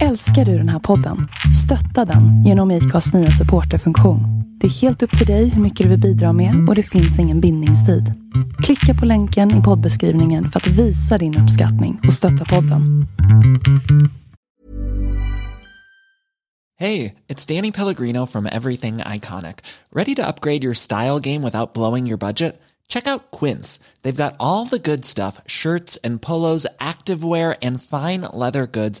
Älskar du den här podden? Stötta den genom IKAs nya supporterfunktion. Det är helt upp till dig hur mycket du vill bidra med och det finns ingen bindningstid. Klicka på länken i poddbeskrivningen för att visa din uppskattning och stötta podden. Hej, det är Danny Pellegrino from Everything Iconic. Ready to upgrade your style game without blowing your budget? Check out Quince. They've got all the good stuff shirts and polos, activewear, and fine leather goods,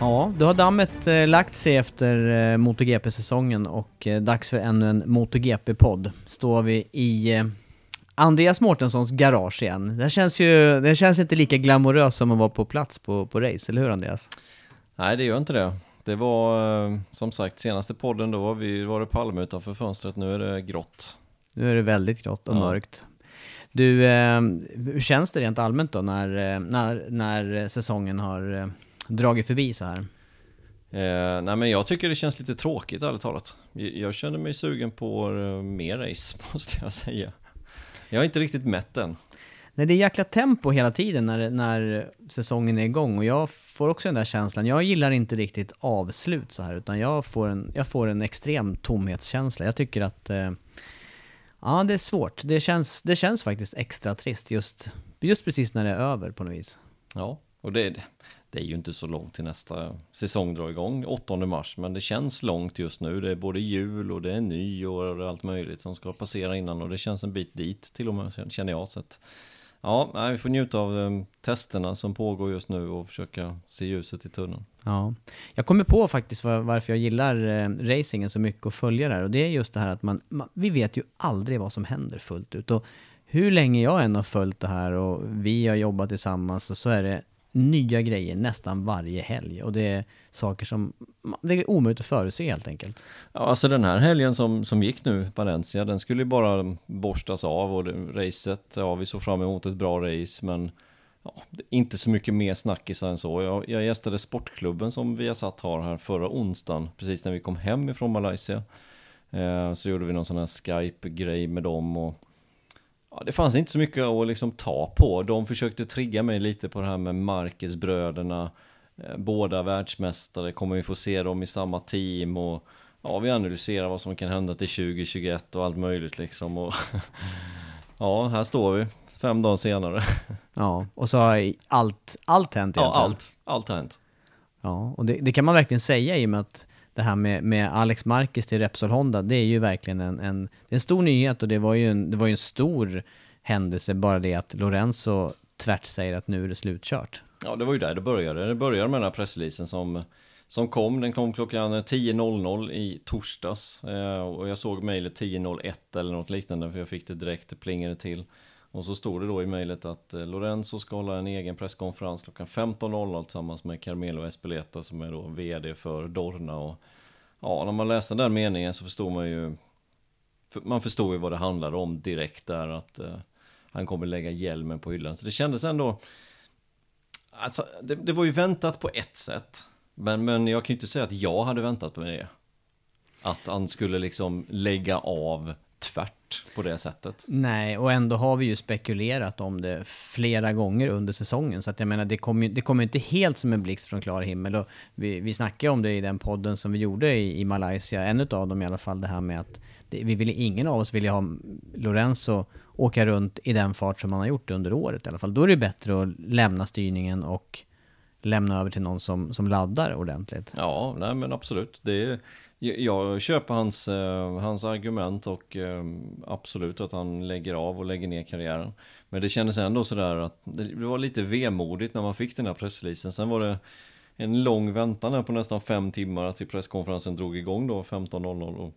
Ja, då har dammet eh, lagt sig efter eh, MotoGP-säsongen och eh, dags för ännu en MotoGP-podd. Står vi i eh, Andreas Mårtenssons garage igen. Det känns ju, det känns inte lika glamoröst som att vara på plats på, på race, eller hur Andreas? Nej, det gör inte det. Det var eh, som sagt senaste podden då var, vi, var det Palme utanför fönstret, nu är det grått. Nu är det väldigt grått och Ja. mörkt. Du, eh, hur känns det rent allmänt då när, eh, när, när säsongen har dragit förbi så här? Eh, nej men jag tycker det känns lite tråkigt ärligt talat. Jag, jag känner mig sugen på eh, mer race måste jag säga. Jag har inte riktigt mätt den. Nej, det är jäkla tempo hela tiden när, när säsongen är igång och jag får också den där känslan. Jag gillar inte riktigt avslut så här, utan jag får en, jag får en extrem tomhetskänsla. Jag tycker att, eh, ja det är svårt. Det känns, det känns faktiskt extra trist just, just precis när det är över på något vis. Ja, och det, det är ju inte så långt till nästa säsong drar igång, 8 mars, men det känns långt just nu. Det är både jul och det är nyår och allt möjligt som ska passera innan och det känns en bit dit till och med känner jag. Så att, ja, vi får njuta av eh, testerna som pågår just nu och försöka se ljuset i tunneln. Ja. Jag kommer på faktiskt var, varför jag gillar eh, racingen så mycket och följa det här. Och det är just det här att man, man, vi vet ju aldrig vad som händer fullt ut. Och hur länge jag än har följt det här och vi har jobbat tillsammans och så är det nya grejer nästan varje helg. Och det är saker som, det är omöjligt att förutse helt enkelt. Ja, alltså den här helgen som, som gick nu, Valencia, den skulle ju bara borstas av och det, racet, ja vi såg fram emot ett bra race men ja, inte så mycket mer snackisar än så. Jag, jag gästade sportklubben som vi har satt har här förra onsdagen, precis när vi kom hem ifrån Malaysia. Eh, så gjorde vi någon sån här Skype-grej med dem och ja, det fanns inte så mycket att liksom ta på. De försökte trigga mig lite på det här med Marquez-bröderna. Eh, Båda världsmästare, kommer vi få se dem i samma team och ja, vi analyserar vad som kan hända till 2021 och allt möjligt liksom. Och ja, här står vi fem dagar senare. Ja, och så har allt, allt hänt Ja, egentligen. allt, allt har hänt. Ja, och det, det kan man verkligen säga i och med att det här med, med Alex Marquez till Repsol Honda, det är ju verkligen en, en, en stor nyhet och det var ju en, det var ju en stor händelse, bara det att Lorenzo tvärt säger att nu är det slutkört. Ja, det var ju där det började. Det började med den här pressreleasen som, som kom. Den kom klockan 10.00 i torsdags. Eh, och jag såg mejlet 10.01 eller något liknande för jag fick det direkt, det plingade till. Och så stod det då i mejlet att eh, Lorenzo ska hålla en egen presskonferens klockan 15.00 tillsammans med Carmelo Espeleta som är då VD för Dorna. Och ja, när man läste den där meningen så förstår man ju man förstår ju vad det handlade om direkt där att eh, han kommer lägga hjälmen på hyllan. Så det kändes ändå Alltså, det, det var ju väntat på ett sätt. Men, men jag kan ju inte säga att jag hade väntat på det. Att han skulle liksom lägga av tvärt på det sättet. Nej, och ändå har vi ju spekulerat om det flera gånger under säsongen. Så att jag menar, det kommer kommer inte helt som en blixt från klar himmel. Och vi, vi snackade om det i den podden som vi gjorde i, i Malaysia, en av dem i alla fall, det här med att det, vi ville, ingen av oss ville ha Lorenzo åka runt i den fart som han har gjort under året i alla fall. Då är det bättre att lämna styrningen och lämna över till någon som, som laddar ordentligt. Ja, nej men absolut. Det är, jag köper hans, eh, hans argument och eh, absolut att han lägger av och lägger ner karriären. Men det kändes ändå sådär att det var lite vemodigt när man fick den här pressreleasen. Sen var det en lång väntan på nästan fem timmar till presskonferensen drog igång då 15.00.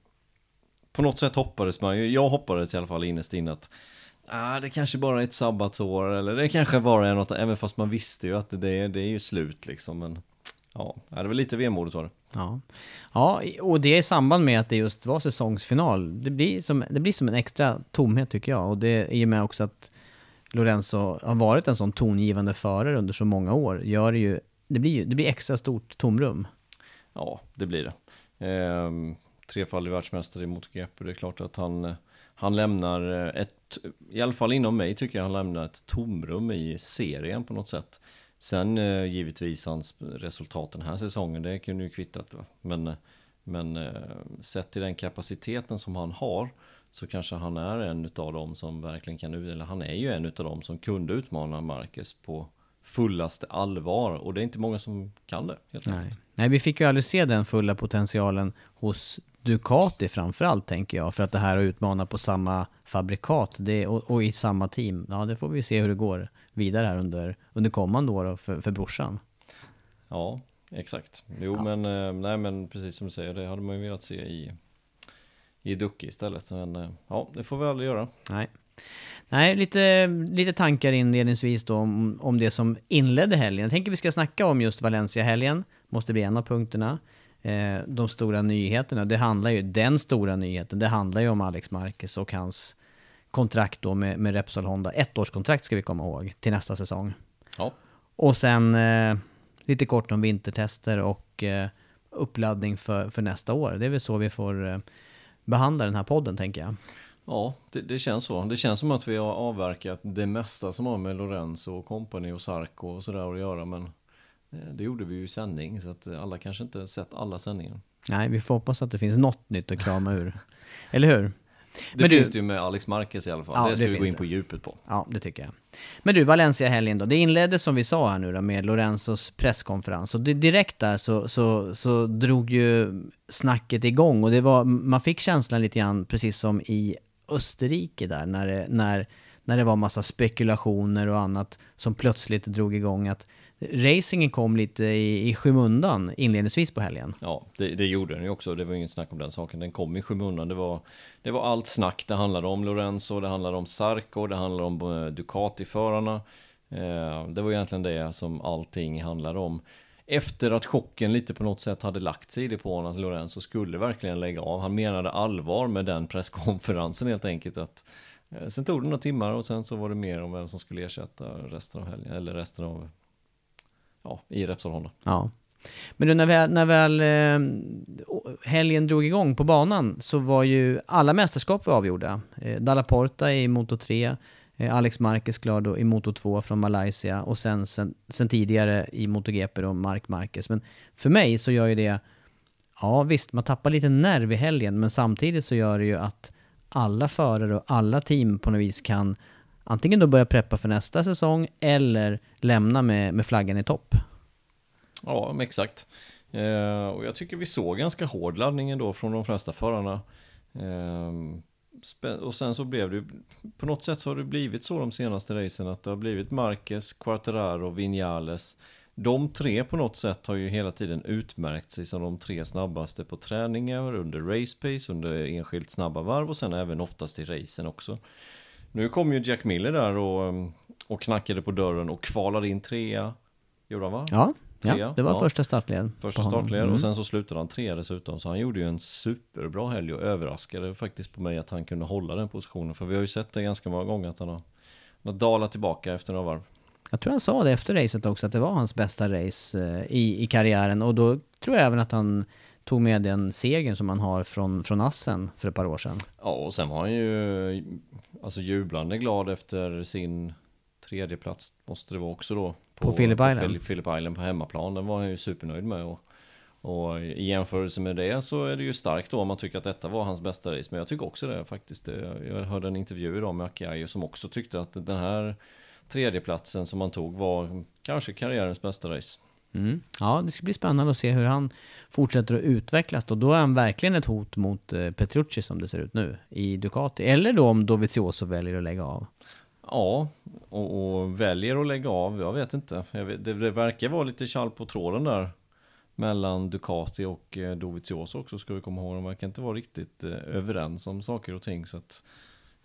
På något sätt hoppades man ju, jag hoppades i alla fall innerst inne att ah, det kanske bara är ett sabbatsår eller det kanske bara är något, även fast man visste ju att det, det är ju slut liksom. Men ja, det var lite vemodigt var det. Ja. ja, och det i samband med att det just var säsongsfinal. Det blir som, det blir som en extra tomhet tycker jag. Och det i och med också att Lorenzo har varit en sån tongivande förare under så många år, gör det ju, det blir ju, det blir extra stort tomrum. Ja, det blir det. Ehm, trefaldig världsmästare i MotoGP, det är klart att han, han lämnar ett, i alla fall inom mig tycker jag han lämnar ett tomrum i serien på något sätt. Sen eh, givetvis hans resultat den här säsongen, det kunde ju kvittat. Va? Men, men eh, sett till den kapaciteten som han har så kanske han är en av dem som verkligen kan, eller han är ju en av dem som kunde utmana Marcus på fullaste allvar och det är inte många som kan det. Helt Nej. Nej, vi fick ju aldrig se den fulla potentialen hos Ducati framförallt tänker jag, för att det här att utmana på samma fabrikat det, och, och, i samma team, ja det får vi se hur det går vidare här under, under kommande år för, för brorsan. Ja, exakt. Jo ja. men, eh, nej men precis som du säger, det hade man ju velat se i, i Ducki istället. Men eh, ja, det får vi aldrig göra. Nej. Nej, lite, lite tankar inledningsvis då om, om det som inledde helgen. Jag tänker vi ska snacka om just Valencia-helgen. Måste bli en av punkterna. Eh, de stora nyheterna, det handlar ju, den stora nyheten, det handlar ju om Alex Marquez och hans kontrakt då med, med Repsol Honda. Ettårskontrakt ska vi komma ihåg, till nästa säsong. Ja. Och sen eh, lite kort om vintertester och eh, uppladdning för, för nästa år. Det är väl så vi får eh, behandla den här podden, tänker jag. Ja, det, det, känns så. Det känns som att vi har avverkat det mesta som har med Lorenzo och company och Sarko och sådär att göra, men eh, det gjorde vi ju i sändning, så att alla kanske inte sett alla sändningar. Nej, vi får hoppas att det finns något nytt att krama ur. Eller hur? Det Men finns du, det ju med Alex Marquez i alla fall. Ja, det ska det vi gå in på djupet på. Ja, det tycker jag. Men du, Valencia-helgen då. Det inleddes som vi sa här nu då med Lorenzos presskonferens. Och direkt där så, så, så drog ju snacket igång. Och det var, man fick känslan lite grann, precis som i Österrike där, när det, när, när det var massa spekulationer och annat som plötsligt drog igång. att racingen kom lite i, i skymundan inledningsvis på helgen. Ja, det, det gjorde den ju också. Det var inget snack om den saken. Den kom i skymundan. Det var, det var allt snack. Det handlade om Lorenzo, det handlade om Sarko, det handlade om eh, Ducati-förarna. Eh, det var egentligen det som allting handlade om. Efter att chocken lite på något sätt hade lagt sig i det på honom att Lorenzo skulle verkligen lägga av. Han menade allvar med den presskonferensen helt enkelt. att eh, Sen tog det några timmar och sen så var det mer om vem som skulle ersätta resten av helgen, eller resten av ja, i Repsol Honda. Ja. Men du, när väl, när väl eh, helgen drog igång på banan så var ju alla mästerskap var avgjorda. Eh, Dalla Porta i Moto 3, eh, Alex Marquez klar då i Moto 2 från Malaysia och sen, sen, sen tidigare i MotoGP då Mark Marquez. Men för mig så gör ju det, ja visst, man tappar lite nerv i helgen, men samtidigt så gör det ju att alla förare och alla team på något vis kan antingen då börja preppa för nästa säsong eller lämna med, med flaggan i topp. Ja, exakt. Eh, och jag tycker vi såg ganska hård laddning ändå från de flesta förarna. Eh, och sen så blev det på något sätt så har det blivit så de senaste racen att det har blivit Marquez, Quartararo, Vinales. De tre på något sätt har ju hela tiden utmärkt sig som de tre snabbaste på träningar, under race pace, under enskilt snabba varv och sen även oftast i racen också. Nu kom ju Jack Miller där och, um, och knackade på dörren och kvalade in trea. Gjorde han va? Ja, ja det var ja. första startled. Första startled mm. och sen så slutade han trea dessutom. Så han gjorde ju en superbra helg och överraskade faktiskt på mig att han kunde hålla den positionen. För vi har ju sett det ganska många gånger att han har, han har dalat tillbaka efter några varv. Jag tror han sa det efter racet också, att det var hans bästa race eh, i, i karriären. Och då tror jag även att han tog med den segern som han har från, från Assen för ett par år sedan. Ja, och sen var han ju alltså jublande glad efter sin tredje plats måste det vara också då. På Phillip Island? Phillip, Phillip Island på hemmaplan, den var han ju supernöjd med. Och, och i jämförelse med det så är det ju starkt då om man tycker att detta var hans bästa race. Men jag tycker också det faktiskt. Jag hörde en intervju idag med Akiayo som också tyckte att den här tredjeplatsen som han tog var kanske karriärens bästa race. Mm. Ja, det ska bli spännande att se hur han fortsätter att utvecklas då. Då är han verkligen ett hot mot eh, Petrucci som det ser ut nu i Ducati. Eller då om Dovizioso väljer att lägga av. Ja, och, och väljer att lägga av, jag vet inte. Jag vet, det, det, verkar vara lite kall på tråden där mellan Ducati och eh, Dovizioso också ska vi komma ihåg. De verkar inte vara riktigt eh, överens om saker och ting. Så att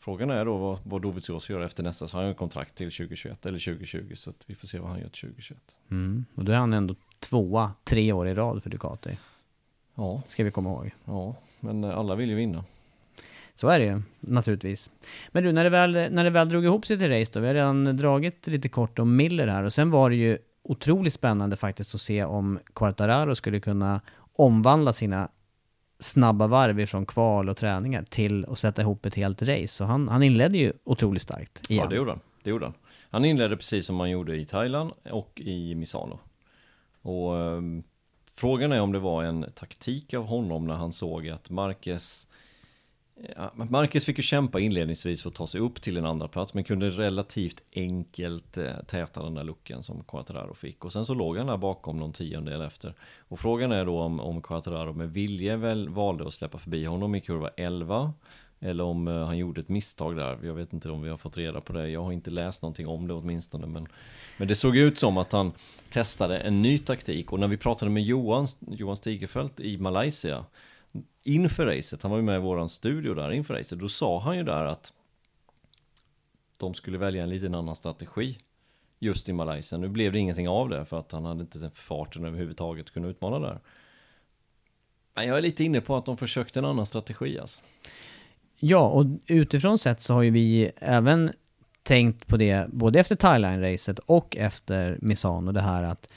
Frågan är då vad, vad Dovizioso gör efter nästa, så har han ett kontrakt till 2021 eller 2020, så att vi får se vad han gör till 2021. Mm. Och då är han ändå tvåa tre år i rad för Ducati. Ja. Ska vi komma ihåg. Ja, men alla vill ju vinna. Så är det ju, naturligtvis. Men du, när det, väl, när det väl drog ihop sig till race då, vi har redan dragit lite kort om Miller här och sen var det ju otroligt spännande faktiskt att se om Quartararo skulle kunna omvandla sina snabba varv ifrån kval och träningar till att sätta ihop ett helt race. Så han, han inledde ju otroligt starkt igen. Ja, det gjorde han. Det gjorde han. Han inledde precis som han gjorde i Thailand och i Misano. Och um, frågan är om det var en taktik av honom när han såg att Marquez Marcus fick ju kämpa inledningsvis för att ta sig upp till en andra plats men kunde relativt enkelt eh, täta den där luckan som Quattararo fick. Och sen så låg han där bakom någon tiondel efter. Och frågan är då om, om Quattararo med vilje väl valde att släppa förbi honom i kurva 11. Eller om eh, han gjorde ett misstag där. Jag vet inte om vi har fått reda på det. Jag har inte läst någonting om det åtminstone. Men, men det såg ut som att han testade en ny taktik. Och när vi pratade med Johan, Johan Stigefelt i Malaysia inför racet, han var ju med i våran studio där inför racet, då sa han ju där att de skulle välja en liten annan strategi just i Malaysia. Nu blev det ingenting av det för att han hade inte farten överhuvudtaget att kunna utmana där. Men jag är lite inne på att de försökte en annan strategi alltså. Ja, och utifrån sett så har ju vi även tänkt på det både efter Thailand-racet och efter Misano, det här att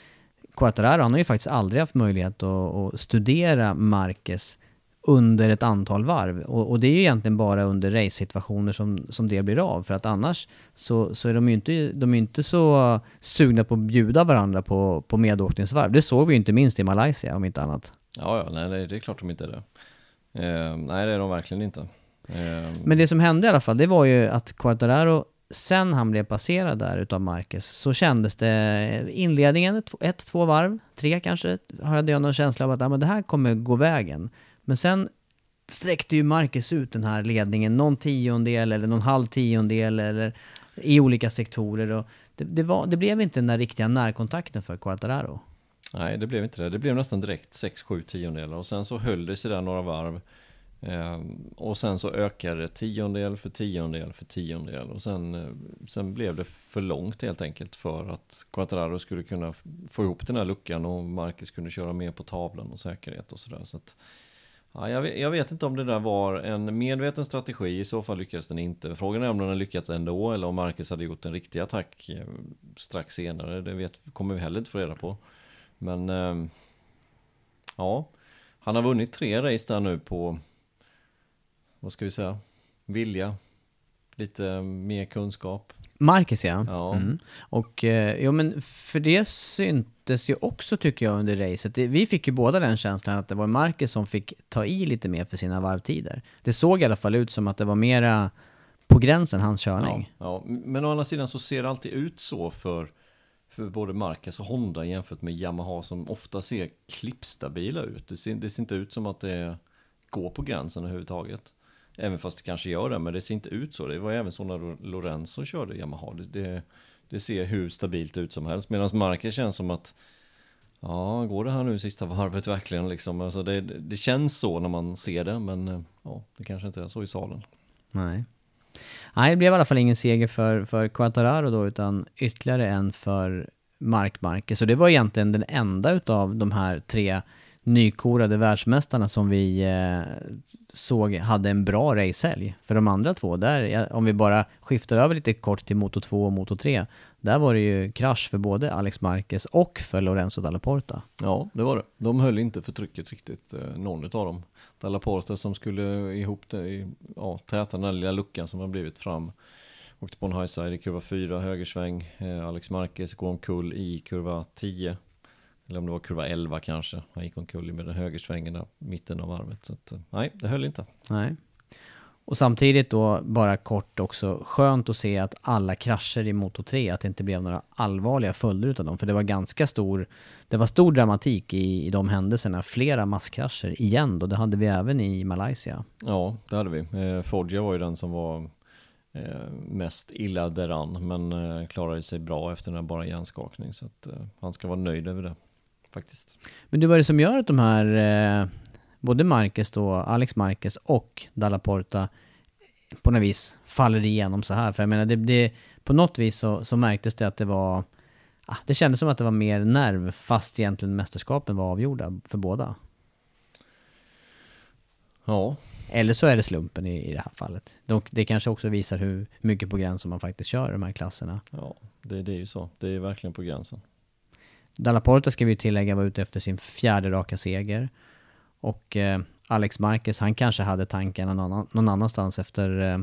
Quartararo, han har ju faktiskt aldrig haft möjlighet att, att studera Marquez under ett antal varv. Och, och, det är ju egentligen bara under race-situationer som, som det blir av. För att annars så, så är de ju inte, de är inte så sugna på att bjuda varandra på, på medåkningsvarv. Det såg vi ju inte minst i Malaysia om inte annat. Ja, ja, nej, det är klart de inte är det. Eh, nej, det är de verkligen inte. Eh. Men det som hände i alla fall, det var ju att Quartararo sen han blev passerad där utav Marcus så kändes det inledningen, ett, två varv, tre kanske, hade jag någon känsla av att ah, men det här kommer gå vägen. Men sen sträckte ju Marcus ut den här ledningen någon tiondel eller någon halv tiondel eller i olika sektorer. Och det, det, var, det blev inte den där riktiga närkontakten för Quartararo. Nej, det blev inte det. Det blev nästan direkt 6-7 tiondelar och sen så höll det sig där några varv. Eh, och sen så ökade det tiondel för tiondel för tiondel och sen, eh, sen blev det för långt helt enkelt för att Quattararo skulle kunna få ihop den här luckan och Marcus kunde köra mer på tavlan och säkerhet och sådär. Så att, ja, jag, vet, jag vet inte om det där var en medveten strategi, i så fall lyckades den inte. Frågan är om den har lyckats ändå eller om Marcus hade gjort en riktig attack eh, strax senare. Det vet, kommer vi heller inte få reda på. Men ehm, ja, han har vunnit tre race där nu på vad ska vi säga, vilja, lite mer kunskap. Marcus ja. ja. Mm. Och eh, jo men för det syntes ju också tycker jag under racet. Vi fick ju båda den känslan att det var Marcus som fick ta i lite mer för sina varvtider. Det såg i alla fall ut som att det var mera på gränsen hans körning. Ja, ja. men å andra sidan så ser det alltid ut så för, för både Marcus och Honda jämfört med Yamaha som ofta ser klippstabila ut. Det ser, det ser inte ut som att det går på gränsen överhuvudtaget. Även fast det kanske gör det, men det ser inte ut så. Det var även så när Lorenzo körde Yamaha. Det, det, det ser hur stabilt ut som helst. Medan Marquez känns som att Ja, går det här nu sista varvet verkligen liksom? Alltså det, det känns så när man ser det, men eh, ja, det kanske inte är så i salen. Nej. Nej, det blev i alla fall ingen seger för, för Quattararo då, utan ytterligare en för Mark Marquez. Så det var egentligen den enda utav de här tre nykorade världsmästarna som vi eh, såg hade en bra racehelg. För de andra två, där, om vi bara skiftar över lite kort till Moto 2 och Moto 3, där var det ju krasch för både Alex Marquez och för Lorenzo Dalla Porta. Ja, det var det. De höll inte för trycket riktigt, eh, någon av dem. Dalla Porta som skulle ihop det, i, ja, täta den där lilla luckan som har blivit fram. Åkte på en highside i kurva 4, högersväng. Eh, Alex Marquez går omkull i kurva 10. Eller om det var kurva 11 kanske. Han gick omkull med den högersvängen där, mitten av varvet. Så att, eh, nej, det höll inte. Nej. Och samtidigt då, bara kort också, skönt att se att alla krascher i Moto 3, att det inte blev några allvarliga följder utav dem. För det var ganska stor, det var stor dramatik i, i de händelserna. Flera masskrascher igen då, det hade vi även i Malaysia. Ja, det hade vi. Eh, Foggia var ju den som var eh, mest illa däran, men eh, klarade sig bra efter den här bara hjärnskakning. Så att eh, han ska vara nöjd över det, faktiskt. Men du, vad är det som gör att de här eh, både Marquez då, Alex Marquez och Dalla Porta på något vis faller igenom så här. För jag menar, det, det, på något vis så, så märktes det att det var, ah, det kändes som att det var mer nerv, fast egentligen mästerskapen var avgjorda för båda. Ja. Eller så är det slumpen i, i det här fallet. Och det kanske också visar hur mycket på gränsen man faktiskt kör i de här klasserna. Ja, det, det är ju så. Det är verkligen på gränsen. Dalla Porta ska vi tillägga var ute efter sin fjärde raka seger. Och eh, Alex Marquez, han kanske hade tanken någon, annan, någon annanstans efter, eh,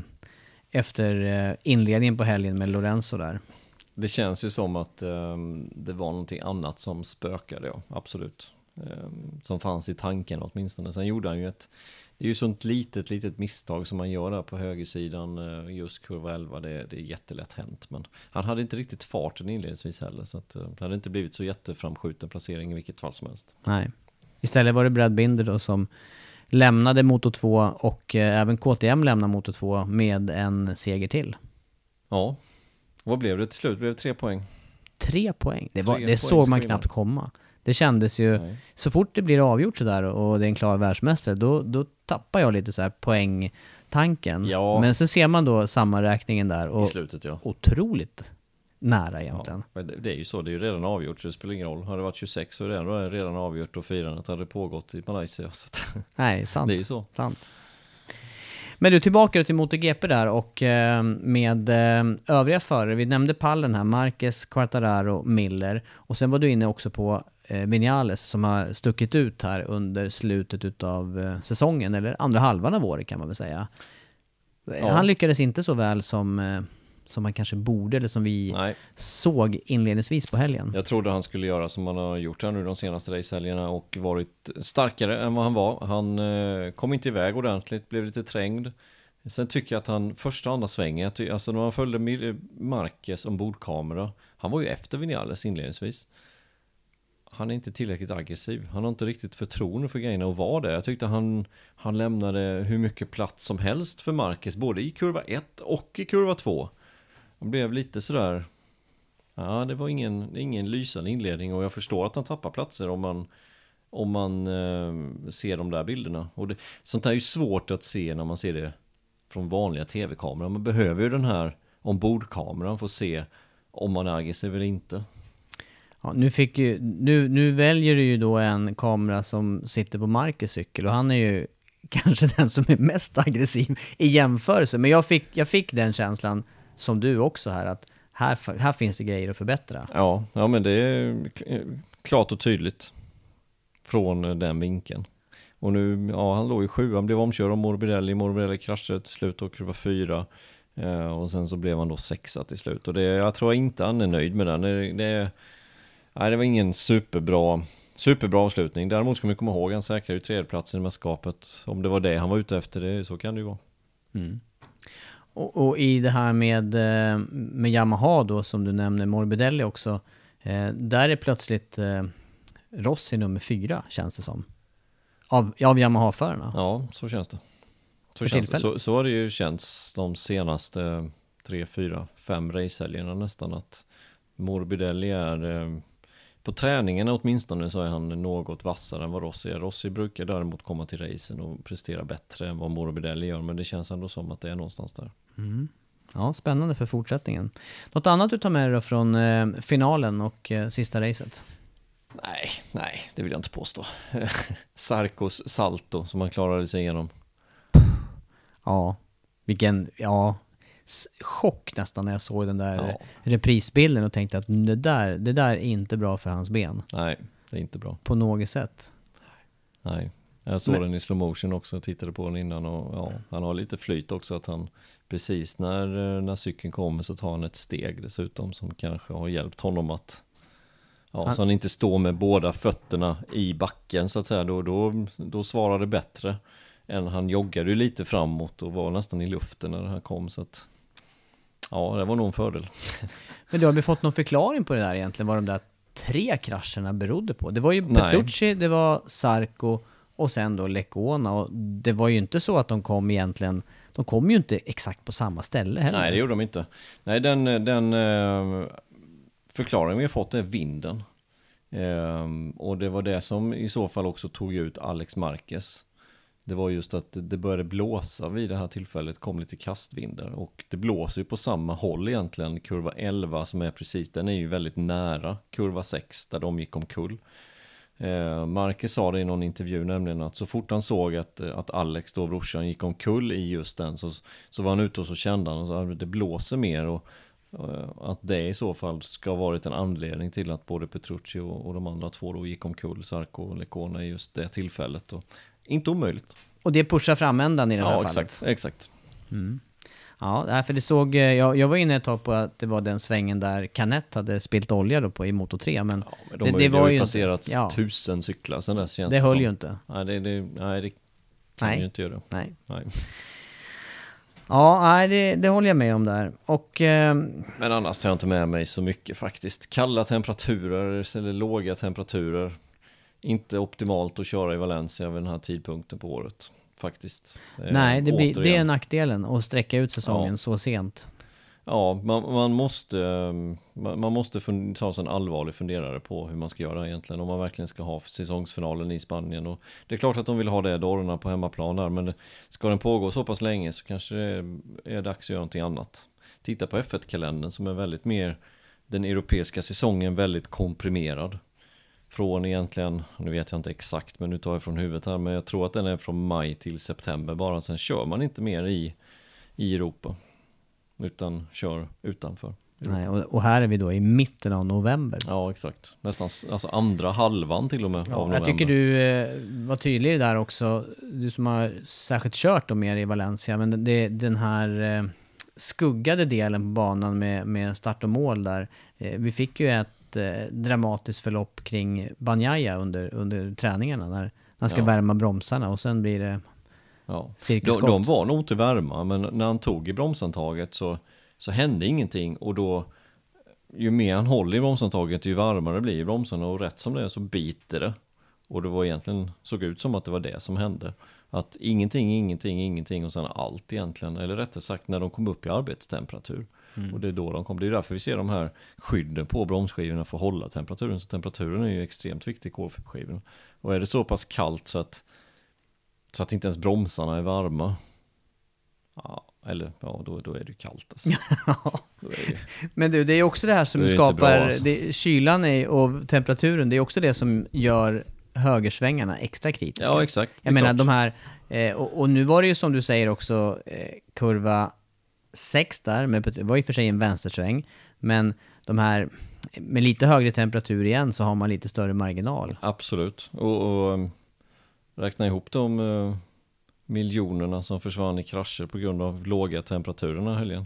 efter eh, inledningen på helgen med Lorenzo där. Det känns ju som att ehm, det var någonting annat som spökade, ja, absolut. Ehm, som fanns i tanken åtminstone. Sen gjorde han ju ett, det är ju sånt litet, litet misstag som man gör där på högersidan, uh, just kurva 11, det, det är jättelätt hänt. Men han hade inte riktigt farten inledningsvis heller, så att, uh, det hade inte blivit så jätteframskjuten placering i vilket fall som helst. Nej. Istället var det Brad Binder då som lämnade Moto 2 och eh, även KTM lämnade Moto 2 med en seger till. Ja, vad blev det till slut? Blev det tre poäng? Tre poäng? Det, var, det såg man knappt komma. Det kändes ju, Nej. så fort det blir avgjort sådär och det är en klar världsmästare, då, då tappar jag lite så här poängtanken. Ja. Men så ser man då sammanräkningen där och I slutet, ja. otroligt nära egentligen. Ja, men det är ju så, det är ju redan avgjort så det spelar ingen roll. Hade det varit 26 så är det redan avgjort och firandet hade pågått i Malaysia. Så Nej, sant. Det är ju så. Sant. Men du, tillbaka till MotoGP där och eh, med eh, övriga förare. Vi nämnde pallen här, Marquez, Quartararo, Miller. Och sen var du inne också på Vinales som har stuckit ut här under slutet utav säsongen, eller andra halvan av året kan man väl säga. Ja. Han lyckades inte så väl som som man kanske borde, eller som vi Nej. såg inledningsvis på helgen. Jag trodde han skulle göra som han har gjort här nu de senaste racehelgerna och varit starkare än vad han var. Han eh, kom inte iväg ordentligt, blev lite trängd. Sen tycker jag att han, första och andra svängen, alltså när man följde Marquez ombordkamera, han var ju efter Vinales inledningsvis. Han är inte tillräckligt aggressiv. Han har inte riktigt förtroende för grejerna och var det. Jag tyckte han, han lämnade hur mycket plats som helst för Marcus. både i kurva 1 och i kurva 2. Han blev lite sådär Ja, det var ingen, ingen lysande inledning och jag förstår att han tappar platser om man om man eh, ser de där bilderna. Och det, sånt här är ju svårt att se när man ser det från vanliga tv-kameror. Man behöver ju den här ombordkameran för att se om man är aggressiv eller inte. Ja, nu, fick ju, nu, nu väljer du ju då en kamera som sitter på Marcus cykel och han är ju kanske den som är mest aggressiv i jämförelse. Men jag fick, jag fick den känslan som du också här, att här, här finns det grejer att förbättra. Ja, ja men det är klart och tydligt från den vinkeln. Och nu, ja han låg i sju, han blev omkörd av Morbidelli, Morbidelli kraschade till slut och var fyra. Eh, och sen så blev han då sexa till slut. Och det, jag tror inte han är nöjd med den. Det, det, nej, det var ingen superbra, superbra avslutning. Däremot ska man komma ihåg, han säkrade ju tredjeplatsen i mästerskapet. Om det var det han var ute efter, det, så kan det ju vara. Mm. Och, och, i det här med, eh, med Yamaha då, som du nämner, Morbidelli också. Eh, där är plötsligt eh, Rossi nummer fyra, känns det som. Av, av Yamaha-förarna. Ja, så känns det. Så, känns det. Så, så har det ju känts de senaste tre, fyra, fem racehelgerna nästan att Morbidelli är eh, på träningen åtminstone så är han något vassare än vad Rossi är. Rossi brukar däremot komma till racen och prestera bättre än vad Morbidelli gör, men det känns ändå som att det är någonstans där. Mm. Ja, spännande för fortsättningen. Något annat du tar med dig från eh, finalen och eh, sista racet? Nej, nej, det vill jag inte påstå. Sarkos salto som han klarade sig igenom. Ja, vilken, ja, chock nästan när jag såg den där Ja. reprisbilden och tänkte att det där, det där är inte bra för hans ben. Nej, det är inte bra. På något sätt. Nej, jag såg Men- den i slow motion också, tittade på den innan och ja, han har lite flyt också att han precis när, eh, när cykeln kommer så tar han ett steg dessutom som kanske har hjälpt honom att Ja, Han- så han inte står med båda fötterna i backen så att säga, då, då, då svarar det bättre än han joggade ju lite framåt och var nästan i luften när det här kom så att Ja, det var nog en fördel. Men du, har vi fått någon förklaring på det där egentligen, vad de där tre krascherna berodde på? Det var ju Nej. Petrucci, det var Sarko och sen då Lecona och det var ju inte så att de kom egentligen, de kom ju inte exakt på samma ställe heller. Nej, det gjorde de inte. Nej, den, den eh, förklaringen vi har fått är vinden. Ehm, och det var det som i så fall också tog ut Alex Marquez. Det var just att det började blåsa vid det här tillfället, kom lite kastvindar. Och det blåser ju på samma håll egentligen, kurva 11 som är precis, den är ju väldigt nära kurva 6 där de gick omkull. Eh, Marcus sa det i någon intervju nämligen att så fort han såg att, att Alex då, brorsan, gick omkull i just den så, så var han ute och så kände han att det blåser mer och eh, att det i så fall ska ha varit en anledning till att både Petrucci och, och de andra två då gick omkull, Sarko och Lecona i just det tillfället. Och inte omöjligt. Och det pushar framändan i det här Ja, fallet. exakt, exakt. Ja, nej, för det såg, eh, jag, jag var inne ett tag på att det var den svängen där Canet hade spilt olja då på i Moto 3, men, Ja, men de det, har, det var har ju inte- passerat ja, tusen cyklar sedan dess känns det höll som. ju inte. Nej, det, det, nej, det kan Nej. ju inte göra. Nej. Nej. Ja, nej, det, det håller jag med om där. Och eh, Men annars tar jag inte med mig så mycket faktiskt. Kalla temperaturer eller låga temperaturer. Inte optimalt att köra i Valencia vid den här tidpunkten på året. Faktiskt. Eh, nej, det, blir, det är nackdelen att sträcka ut säsongen Ja. så sent. Ja, man, man måste, man, måste ta sig en allvarlig funderare på hur man ska göra egentligen. Om man verkligen ska ha säsongsfinalen i Spanien. Och det är klart att de vill ha det, Dorna på hemmaplan där. Men ska den pågå så pass länge så kanske det är, är dags att göra någonting annat. Titta på F1-kalendern som är väldigt mer den europeiska säsongen väldigt komprimerad. Från egentligen, nu vet jag inte exakt men nu tar jag från huvudet här, men jag tror att den är från maj till september bara. Sen kör man inte mer i, i Europa. Utan kör utanför. Nej, och, och här är vi då i mitten av november. Ja, exakt. Nästan alltså andra halvan till och med av Ja, november. jag tycker du eh, var tydlig där också, du som har särskilt kört då mer i Valencia, men det, den här eh, skuggade delen på banan med, med start och mål där. Eh, vi fick ju ett eh, dramatiskt förlopp kring Banjaya under, under träningarna när han ska Ja. värma bromsarna och sen blir det Ja. De, cirkusskott. de var nog inte värma, men när han tog i bromsantaget så, så hände ingenting och då ju mer han håller i bromsantaget ju varmare blir bromsarna och rätt som det är så biter det. Och det var egentligen, såg ut som att det var det som hände. Att ingenting, ingenting, ingenting och sen allt egentligen. Eller rättare sagt när de kom upp i arbetstemperatur. Och det är då de kom. Det är därför vi ser de här skydden på bromsskivorna för att hålla temperaturen. Så temperaturen är ju extremt viktig i kolfiberskivorna. Och är det så pass kallt så att så att inte ens bromsarna är varma. Ja, eller ja, då, då är det ju kallt alltså. Ju- Men du, det är också det här som Det skapar, bra, alltså. det, kylan är, och temperaturen, det är också det som gör högersvängarna extra kritiska. Ja, exakt. Jag menar klart. de här, eh, och, och nu var det ju som du säger också, eh, kurva 6 där, med, det var i och för sig en vänstersväng, men de här, med lite högre temperatur igen så har man lite större marginal. Absolut. Och, och um, räkna ihop de uh, miljonerna som försvann i krascher på grund av låga temperaturer helgen.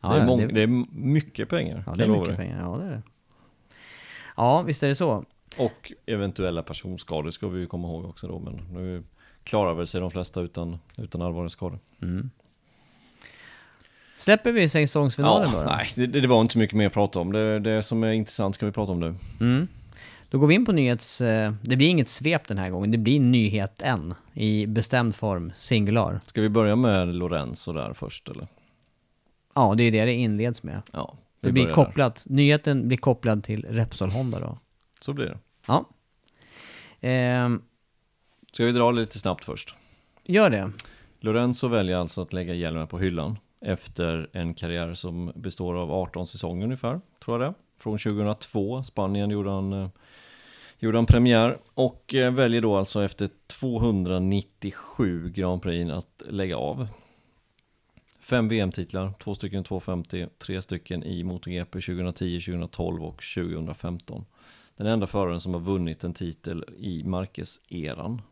Ja, det, är mång- det- det är mycket pengar. Ja, det är mycket pengar. Ja, det är det. Ja, visst är det så. Och eventuella personskador ska vi ju komma ihåg också då. Men nu klarar väl sig de flesta utan, utan allvarliga skador. Släpper vi säsongsfinalen ja, då? Nej, det, det var inte mycket mer att prata om. Det, det som är intressant ska vi prata om nu. Mm. Då går vi in på nyhets... eh, Det blir inget svep den här gången, det blir nyheten i bestämd form, singular. Ska vi börja med Lorenzo där först eller? Ja, det är det det inleds med. Ja, Det blir börjar där. kopplat, nyheten blir kopplad till Repsol Honda då. Så blir det. Ja. Ehm, Ska vi dra lite snabbt först? gör det. Lorenzo väljer alltså att lägga hjälmen på hyllan efter en karriär som består av 18 säsonger ungefär, tror jag det från 2002. Spanien gjorde han, eh, gjorde han premiär och eh, väljer då alltså efter 297 Grand Prix att lägga av. Fem VM-titlar, två stycken 250, tre stycken i MotoGP 2010, 2012 och 2015. Den enda föraren som har vunnit en titel i Marquez-eran.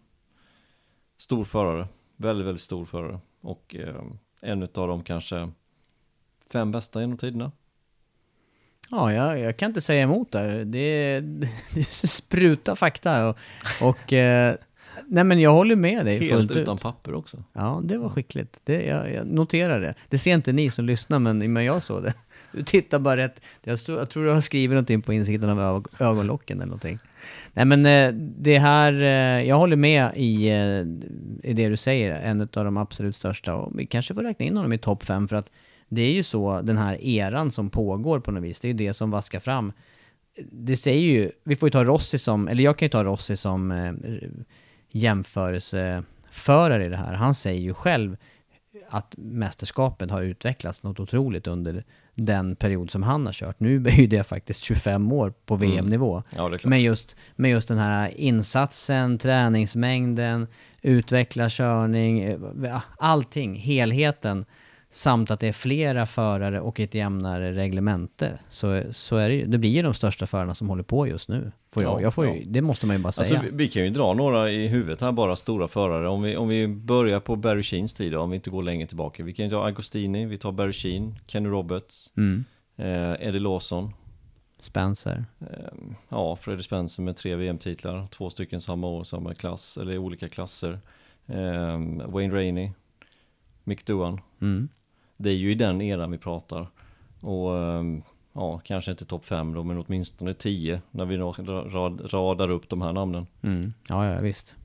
Stor förare, väldigt, väldigt stor förare. Och eh, en av de kanske fem bästa genom tiderna. Ja, jag, jag kan inte säga emot där. Det, det sprutar fakta och, och eh, nej men jag håller med dig Helt fullt utan ut. papper också. Ja, det var skickligt. Det, jag, jag noterar det. Det ser inte ni som lyssnar, men, men jag såg det. Du tittar bara rätt. Jag, stod, jag tror du har skrivit någonting på insidan av ög- ögonlocken eller någonting. Nej men eh, det här, eh, jag håller med i, eh, i det du säger, en av de absolut största. Och vi kanske får räkna in honom i topp fem för att det är ju så, den här eran som pågår på något vis, det är ju det som vaskar fram. Det säger ju, vi får ju ta Rossi som, eller jag kan ju ta Rossi som eh, jämförelseförare i det här. Han säger ju själv att mästerskapet har utvecklats något otroligt under den period som han har kört. Nu är ju det faktiskt 25 år på VM-nivå. Ja, är klart. Men just, med just den här insatsen, träningsmängden, utveckla körning, eh, allting, helheten. Samt att det är flera förare och ett jämnare reglemente. Så, så är det ju. Det blir ju de största förarna som håller på just nu. Får jag, Ja, jag får ju, ja. Det måste man ju bara Alltså, säga. vi, vi kan ju dra några i huvudet här, bara stora förare. Om vi, om vi börjar på Barry Sheens tid, då, om vi inte går längre tillbaka. Vi kan ju ta Agostini, vi tar Barry Sheen, Kenny Roberts, Mm. eh, Eddie Lawson. Spencer. Eh, ja, Freddie Spencer med tre VM-titlar, två stycken samma år, samma klass, eller olika klasser. Eh, Wayne Rainey, Mick Doohan. Mm. Det är ju i den eran vi pratar. Och ehm, ja, kanske inte topp fem då, men åtminstone tio när vi ra- rad, radar upp de här namnen. Mm. Ja, ja, visst.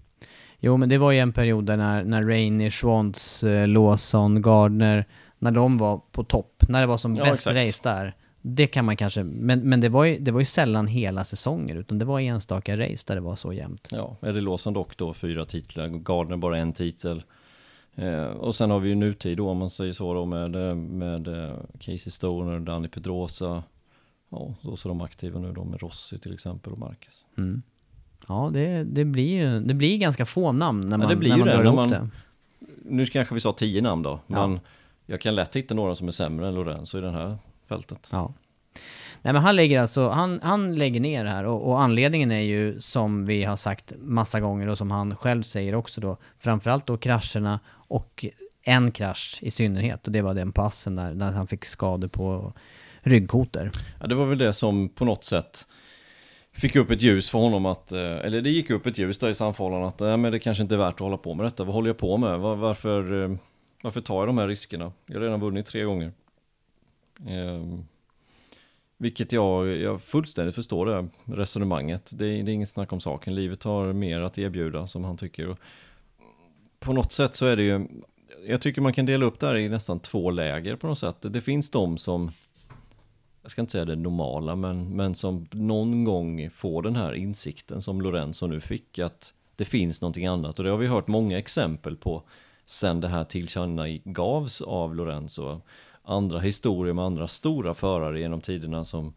Jo, men det var ju en period där när, när Rainey, Schwantz, eh, Lawson, Gardner, när de var på topp, när det var som Ja, bäst exakt. race där. Det kan man kanske, men, men det, var ju, det var ju sällan hela säsonger, utan det var enstaka race där det var så jämnt. Ja, Eddie Lawson dock då fyra titlar, Gardner bara en titel. Eh, och sen har vi ju nutid då om man säger så då med, eh, med eh, Casey Stoner, Danny Pedrosa. Ja, då så de aktiva nu då med Rossi till exempel och Marquez. Mm. Ja, det, det blir ju det blir ganska få namn när man, det blir när ju man det, drar när ihop man- det. Nu kanske vi sa tio namn då, Ja. men jag kan lätt hitta några som är sämre än Lorenzo i det här fältet. Ja. Nej men han lägger alltså, han, han lägger ner det här och, och anledningen är ju som vi har sagt massa gånger och som han själv säger också då, framförallt då krascherna och en krasch i synnerhet och det var den passen där, där han fick skador på ryggkotor. Ja, det var väl det som på något sätt fick upp ett ljus för honom att, eh, eller det gick upp ett ljus där i samförhållanden att nej, men det kanske inte är värt att hålla på med detta. Vad håller jag på med? Var, varför, eh, varför tar jag de här riskerna? Jag har redan vunnit tre gånger. Ehm, vilket jag, jag fullständigt förstår det resonemanget. Det är, det är inget snack om saken. Livet har mer att erbjuda som han tycker. Och på något sätt så är det ju, jag tycker man kan dela upp det här i nästan två läger på något sätt. Det finns de som jag ska inte säga det normala, men, men som någon gång får den här insikten som Lorenzo nu fick, att det finns någonting annat. Och det har vi hört många exempel på sen det här tillkännagavs av Lorenzo. Andra historier med andra stora förare genom tiderna som,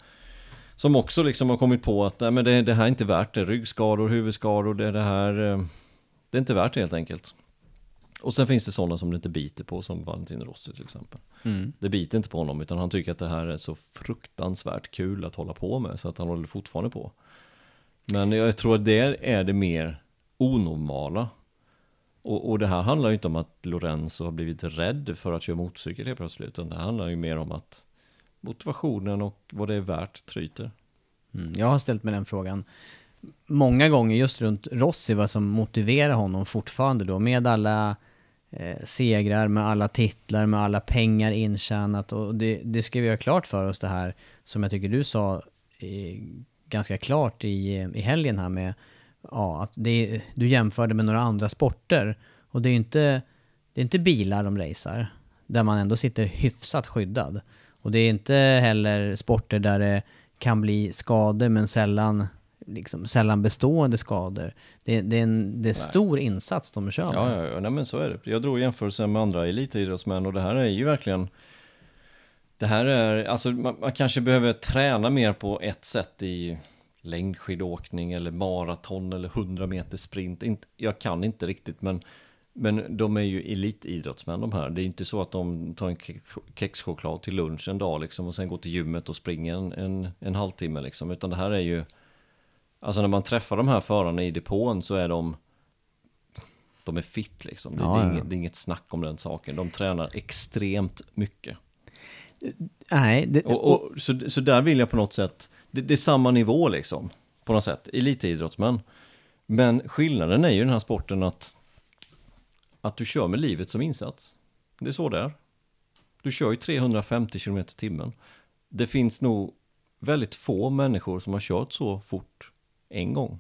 som också liksom har kommit på att nej, men det, det här är inte värt det. Ryggskador, huvudskador, det, är det här, eh, det är inte värt det helt enkelt. Och sen finns det sådana som det inte biter på, som Valentino Rossi till exempel. Det biter inte på honom, utan han tycker att det här är så fruktansvärt kul att hålla på med, så att han håller fortfarande på. Men jag tror att det är det mer onormala. Och, och det här handlar ju inte om att Lorenzo har blivit rädd för att köra motorcykel helt plötsligt, utan det handlar ju mer om att motivationen och vad det är värt tryter. Mm. Jag har ställt mig den frågan många gånger just runt Rossi, vad som motiverar honom fortfarande då med alla eh, segrar, med alla titlar, med alla pengar intjänat och det, det ska vi göra klart för oss det här som jag tycker du sa eh, ganska klart i, i helgen här med ja, att det, du jämförde med några andra sporter och det är ju inte, det är inte bilar de racear där man ändå sitter hyfsat skyddad och det är inte heller sporter där det kan bli skador men sällan, liksom, sällan bestående skador. Det, det är en det är stor insats de kör med. Ja, ja, ja, nej men så är det. Jag drog jämförelsen med andra elitidrottsmän och det här är ju verkligen Det här är, alltså man, man kanske behöver träna mer på ett sätt i längdskidåkning eller maraton eller 100 meter sprint. Inte, jag kan inte riktigt men, men de är ju elitidrottsmän de här. Det är inte så att de tar en kexchoklad till lunch en dag liksom och sen går till gymmet och springer en, en, en halvtimme liksom. Utan det här är ju, alltså när man träffar de här förarna i depån så är de de är fit liksom. Det, Ja, det, är inget, det är inget snack om den saken. De tränar extremt mycket. Nej, det, Och, och, så, så där vill jag på något sätt, det, det är samma nivå liksom, på något sätt, elitidrottsmän. Men skillnaden är ju i den här sporten att, att du kör med livet som insats. Det är så det är. Du kör ju 350 km i timmen. Det finns nog väldigt få människor som har kört så fort en gång.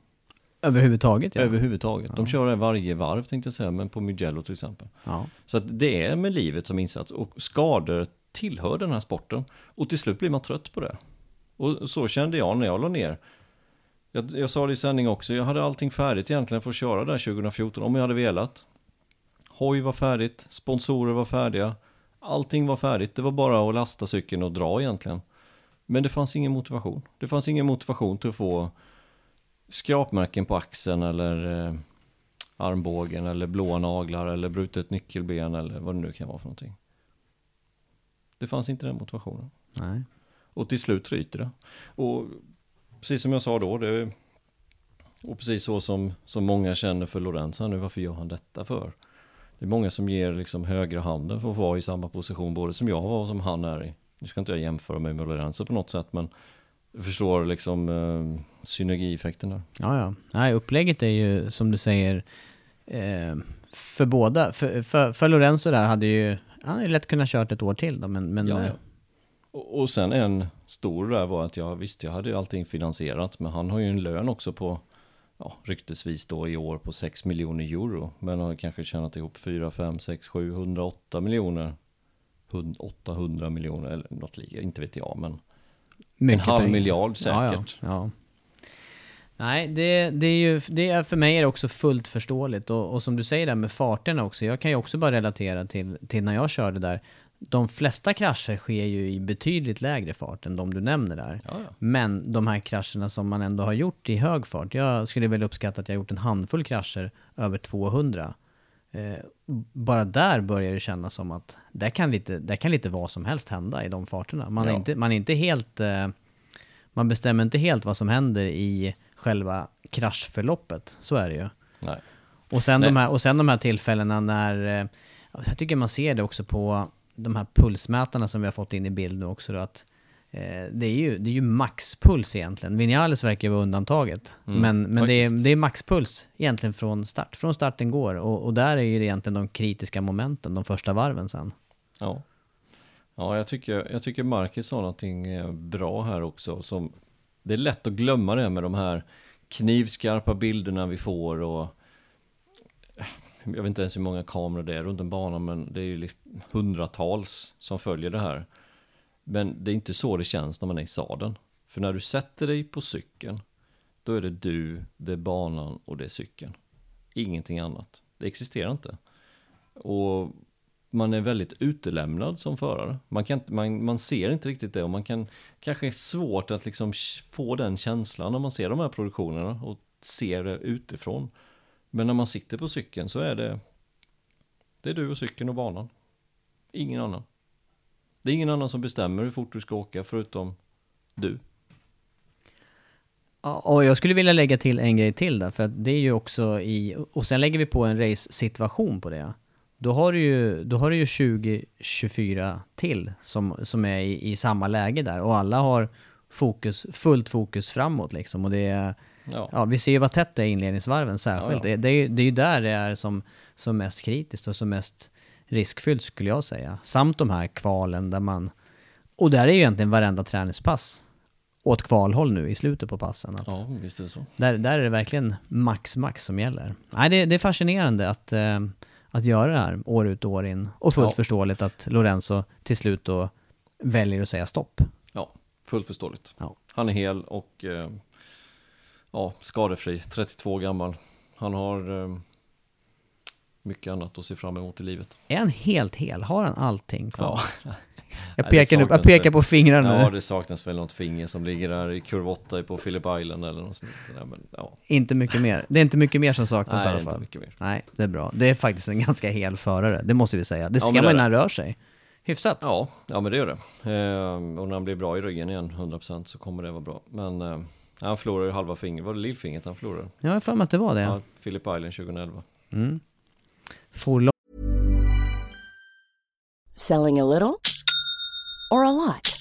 överhuvudtaget ja. Överhuvudtaget. De kör det varje varv tänkte jag säga, men på Mugello till exempel. ja. Så att det är med livet som insats och skador tillhör den här sporten. Och till slut blir man trött på det. Och så kände jag när jag la ner. Jag, jag sa det i sändning också, jag hade allting färdigt egentligen för att köra där 2014 om jag hade velat. Hoj var färdigt, sponsorer var färdiga, allting var färdigt. Det var bara att lasta cykeln och dra egentligen. Men det fanns ingen motivation. Det fanns ingen motivation till att få skrapmärken på axeln eller eh, armbågen eller blåa naglar eller brutet nyckelben eller vad det nu kan vara för någonting. Det fanns inte den motivationen. Nej. Och till slut ryter det. Och precis som jag sa då, det, och precis så som, som många känner för Lorenzo nu, varför gör han detta för? Det är många som ger liksom högra handen för att vara i samma position, både som jag var och som han är i. Nu ska inte jag jämföra mig med Lorenzo på något sätt, men jag förstår liksom eh, synergieffekten där. Ja, ja. Nej, upplägget är ju som du säger eh, för båda. För, för, för Lorenzo där hade ju, han hade lätt kunnat kört ett år till då, men, men Ja, eh, ja. Och, och sen en stor där var att jag visste, jag hade ju allting finansierat, men han har ju en lön också på, ja, ryktesvis då i år på 6 miljoner euro, men har kanske tjänat ihop 4, 5, 6, 7, 108 miljoner, 100 800 miljoner eller något liknande, inte vet jag, men mycket en halv pengar. miljard Ja, säkert. ja, ja. Nej, det, det är ju, det är, för mig är det också fullt förståeligt. Och, och som du säger där med farterna också, jag kan ju också bara relatera till, till när jag körde där. De flesta krascher sker ju i betydligt lägre fart än de du nämner där. Ja, ja. Men de här krascherna som man ändå har gjort i hög fart, jag skulle väl uppskatta att jag gjort en handfull krascher över 200. Eh, bara där börjar det kännas som att där kan lite, där kan lite vad som helst hända i de farterna. Man, är, Ja. inte, man är inte helt... Eh, man bestämmer inte helt vad som händer i själva kraschförloppet. Så är det ju. Nej. Och sen, Nej. de här, och sen de här tillfällena när... eh, Jag tycker man ser det också på de här pulsmätarna som vi har fått in i bild nu också. Då, att eh, det, är ju, det är ju maxpuls egentligen. Vinales verkar ju vara undantaget. Mm, men men det, är, det är maxpuls egentligen från start. Från starten går. Och, och där är ju egentligen de kritiska momenten, de första varven sen. Ja. Ja, jag tycker, jag tycker Marcus sa någonting eh, bra här också. Som, det är lätt att glömma det med de här knivskarpa bilderna vi får och jag vet inte ens hur många kameror det är runt en bana, men det är ju liksom hundratals som följer det här. Men det är inte så det känns när man är i sadeln. För när du sätter dig på cykeln, då är det du, det är banan och det är cykeln. Ingenting annat. Det existerar inte. Och man är väldigt utelämnad som förare. Man, kan, inte- man, man ser inte riktigt det och man kan kanske är svårt att liksom få den känslan när man ser de här produktionerna och ser det utifrån. Men när man sitter på cykeln så är det det är du och cykeln och banan. Ingen annan. Det är ingen annan som bestämmer hur fort du ska åka förutom du. Ja, och jag skulle vilja lägga till en grej till där, för att det är ju också i... Och sen lägger vi på en race-situation på det. Då har du ju, då har du ju 20-24 till som, som är i, i samma läge där. Och alla har fokus, fullt fokus framåt liksom. Och det är... Ja. Ja, vi ser ju vad tätt det är i inledningsvarven särskilt. Ja, ja. Det, är, det är ju där det är som, som mest kritiskt och som mest riskfyllt skulle jag säga. Samt de här kvalen där man... Och där är ju egentligen varenda träningspass åt kvalhåll nu i slutet på passen. Att ja, visst är det så. där, där är det verkligen max, max som gäller. Nej, det, det är fascinerande att, eh, att göra det här år ut och år in. Och fullt förståeligt att Lorenzo till slut då väljer att säga stopp. Ja, fullt förståeligt. Han är hel och eh, ja, skadefri, 32 gammal. Han har eh, mycket annat att se fram emot i livet. Är han helt hel? Har han allting kvar? Ja, Jag pekar, nu, jag pekar på fingrarna Ja, nu. det saknas väl något finger som ligger där i kurv 8 på Phillip Island eller något sånt där. Men ja, Inte mycket mer. Det är inte mycket mer som saknas nej, i alla inte fall. mycket mer. Nej, det är bra. Det är faktiskt en ganska hel förare, det måste vi säga. Det Ja, ser men man när är han rör sig. Hyfsat. Ja, ja men det gör det. Eh, och när han blir bra i ryggen igen, 100% så kommer det vara bra. Men eh, han förlorar ju halva fingret, var det lillfingret han förlorade? Ja, jag har för mig att det var det. Ja, Phillip Island 2011. Mm. For. Selling a little or a lot?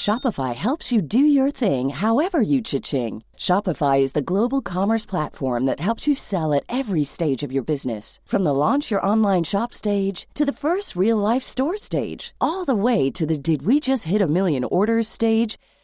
Shopify helps you do your thing however you cha-ching. Shopify is the global commerce platform that helps you sell at every stage of your business. From the launch your online shop stage to the first real life store stage, all the way to the did we just hit a million orders stage.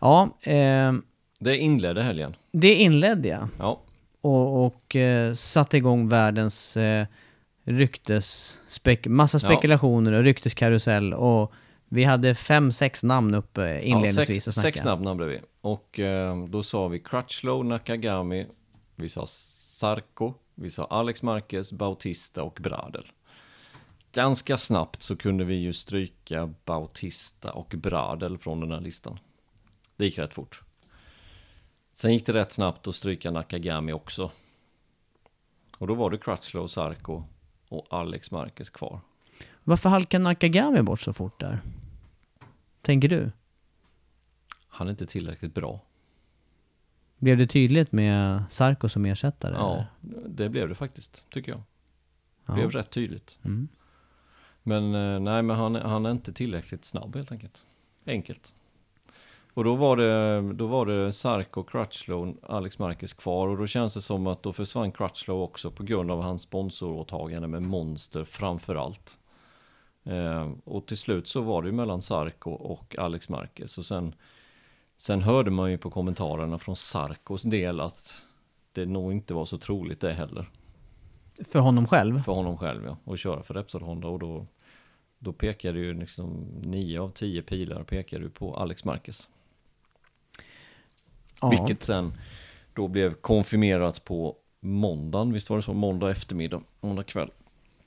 Ja, eh, Det inledde helgen. det inledde jag. Ja, Och, och eh, satte igång världens eh, ryktes... Spek, massa Ja. spekulationer och rykteskarusell. Och vi hade fem, sex namn uppe inledningsvis ja sex, sex namn namnade vi. Och eh, då sa vi Crutchlow, Nakagami, vi sa Sarko, vi sa Alex Marquez, Bautista och Bradel. Ganska snabbt så kunde vi ju stryka Bautista och Bradel från den här listan. Det gick rätt fort. Sen gick det rätt snabbt att stryka Nakagami också. Och då var det Crutchlow, Sarko och Alex Marquez kvar. Varför halkar Nakagami bort så fort där? Tänker du? Han är inte tillräckligt bra. Blev det tydligt med Sarko som ersättare? Ja, eller? det blev det faktiskt, tycker jag. Ja. blev rätt tydligt. Mm. Men eh, nej, men han, han är inte tillräckligt snabb helt enkelt. Enkelt. Och då var det, då var det Sarko, Crutchlow, Alex Marquez kvar och då känns det som att då försvann Crutchlow också på grund av hans sponsoråtagande med Monster framför allt. Eh, och till slut så var det ju mellan Sarko och Alex Marquez och sen, sen hörde man ju på kommentarerna från Sarkos del att det nog inte var så troligt det heller För honom själv? för honom själv ja, och köra för Repsol Honda och då, då pekade ju liksom 9 av 10 pilar pekade ju på Alex Marquez. Ja. Vilket sen då blev konfirmerat på måndagen, visst var det så? Måndag eftermiddag, måndag kväll.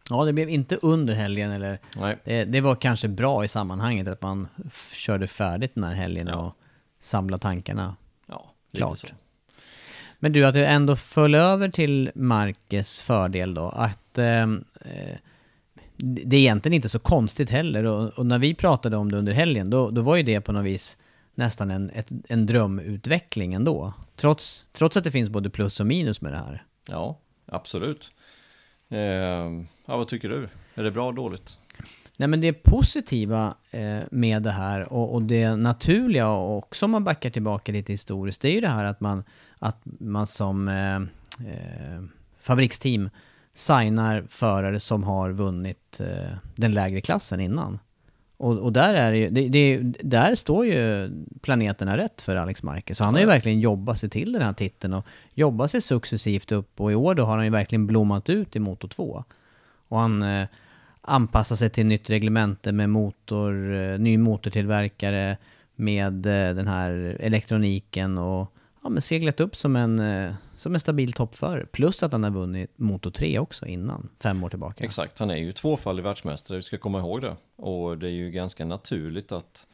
ja, det blev inte under helgen eller... Nej, Det, det var kanske bra i sammanhanget att man körde färdigt den här helgen Ja. och samlade tankarna. ja, Klart. så. Men du, att det ändå föll över till Marques fördel då, att ehm, eh, det är egentligen inte så konstigt heller. Och, och när vi pratade om det under helgen, då, då var ju det på något vis nästan en, ett, en drömutveckling ändå. Trots, trots att det finns både plus och minus med det här. Ja, absolut. Eh, ja, vad tycker du? Är det bra och dåligt? Nej men det positiva eh, med det här och, och det naturliga också om man backar tillbaka lite historiskt, det är ju det här att man, att man som eh, eh, fabriksteam signar förare som har vunnit eh, den lägre klassen innan. Och, och där, är det, ju- det, det, där står ju planeterna rätt för Alex Marquez. Så han har ju verkligen jobbat sig till den här titeln och jobbat sig successivt upp. Och i år då har han ju verkligen blommat ut i Moto 2. Och han eh, anpassar sig till nytt reglemente med motor, eh, ny motortillverkare, med eh, den här elektroniken och ja, men seglat upp som en, eh, som en stabil toppförare. Plus att han har vunnit Moto 3 också innan, fem år tillbaka. Exakt, han är ju tvåfaldig världsmästare, vi ska komma ihåg det. Och det är ju ganska naturligt att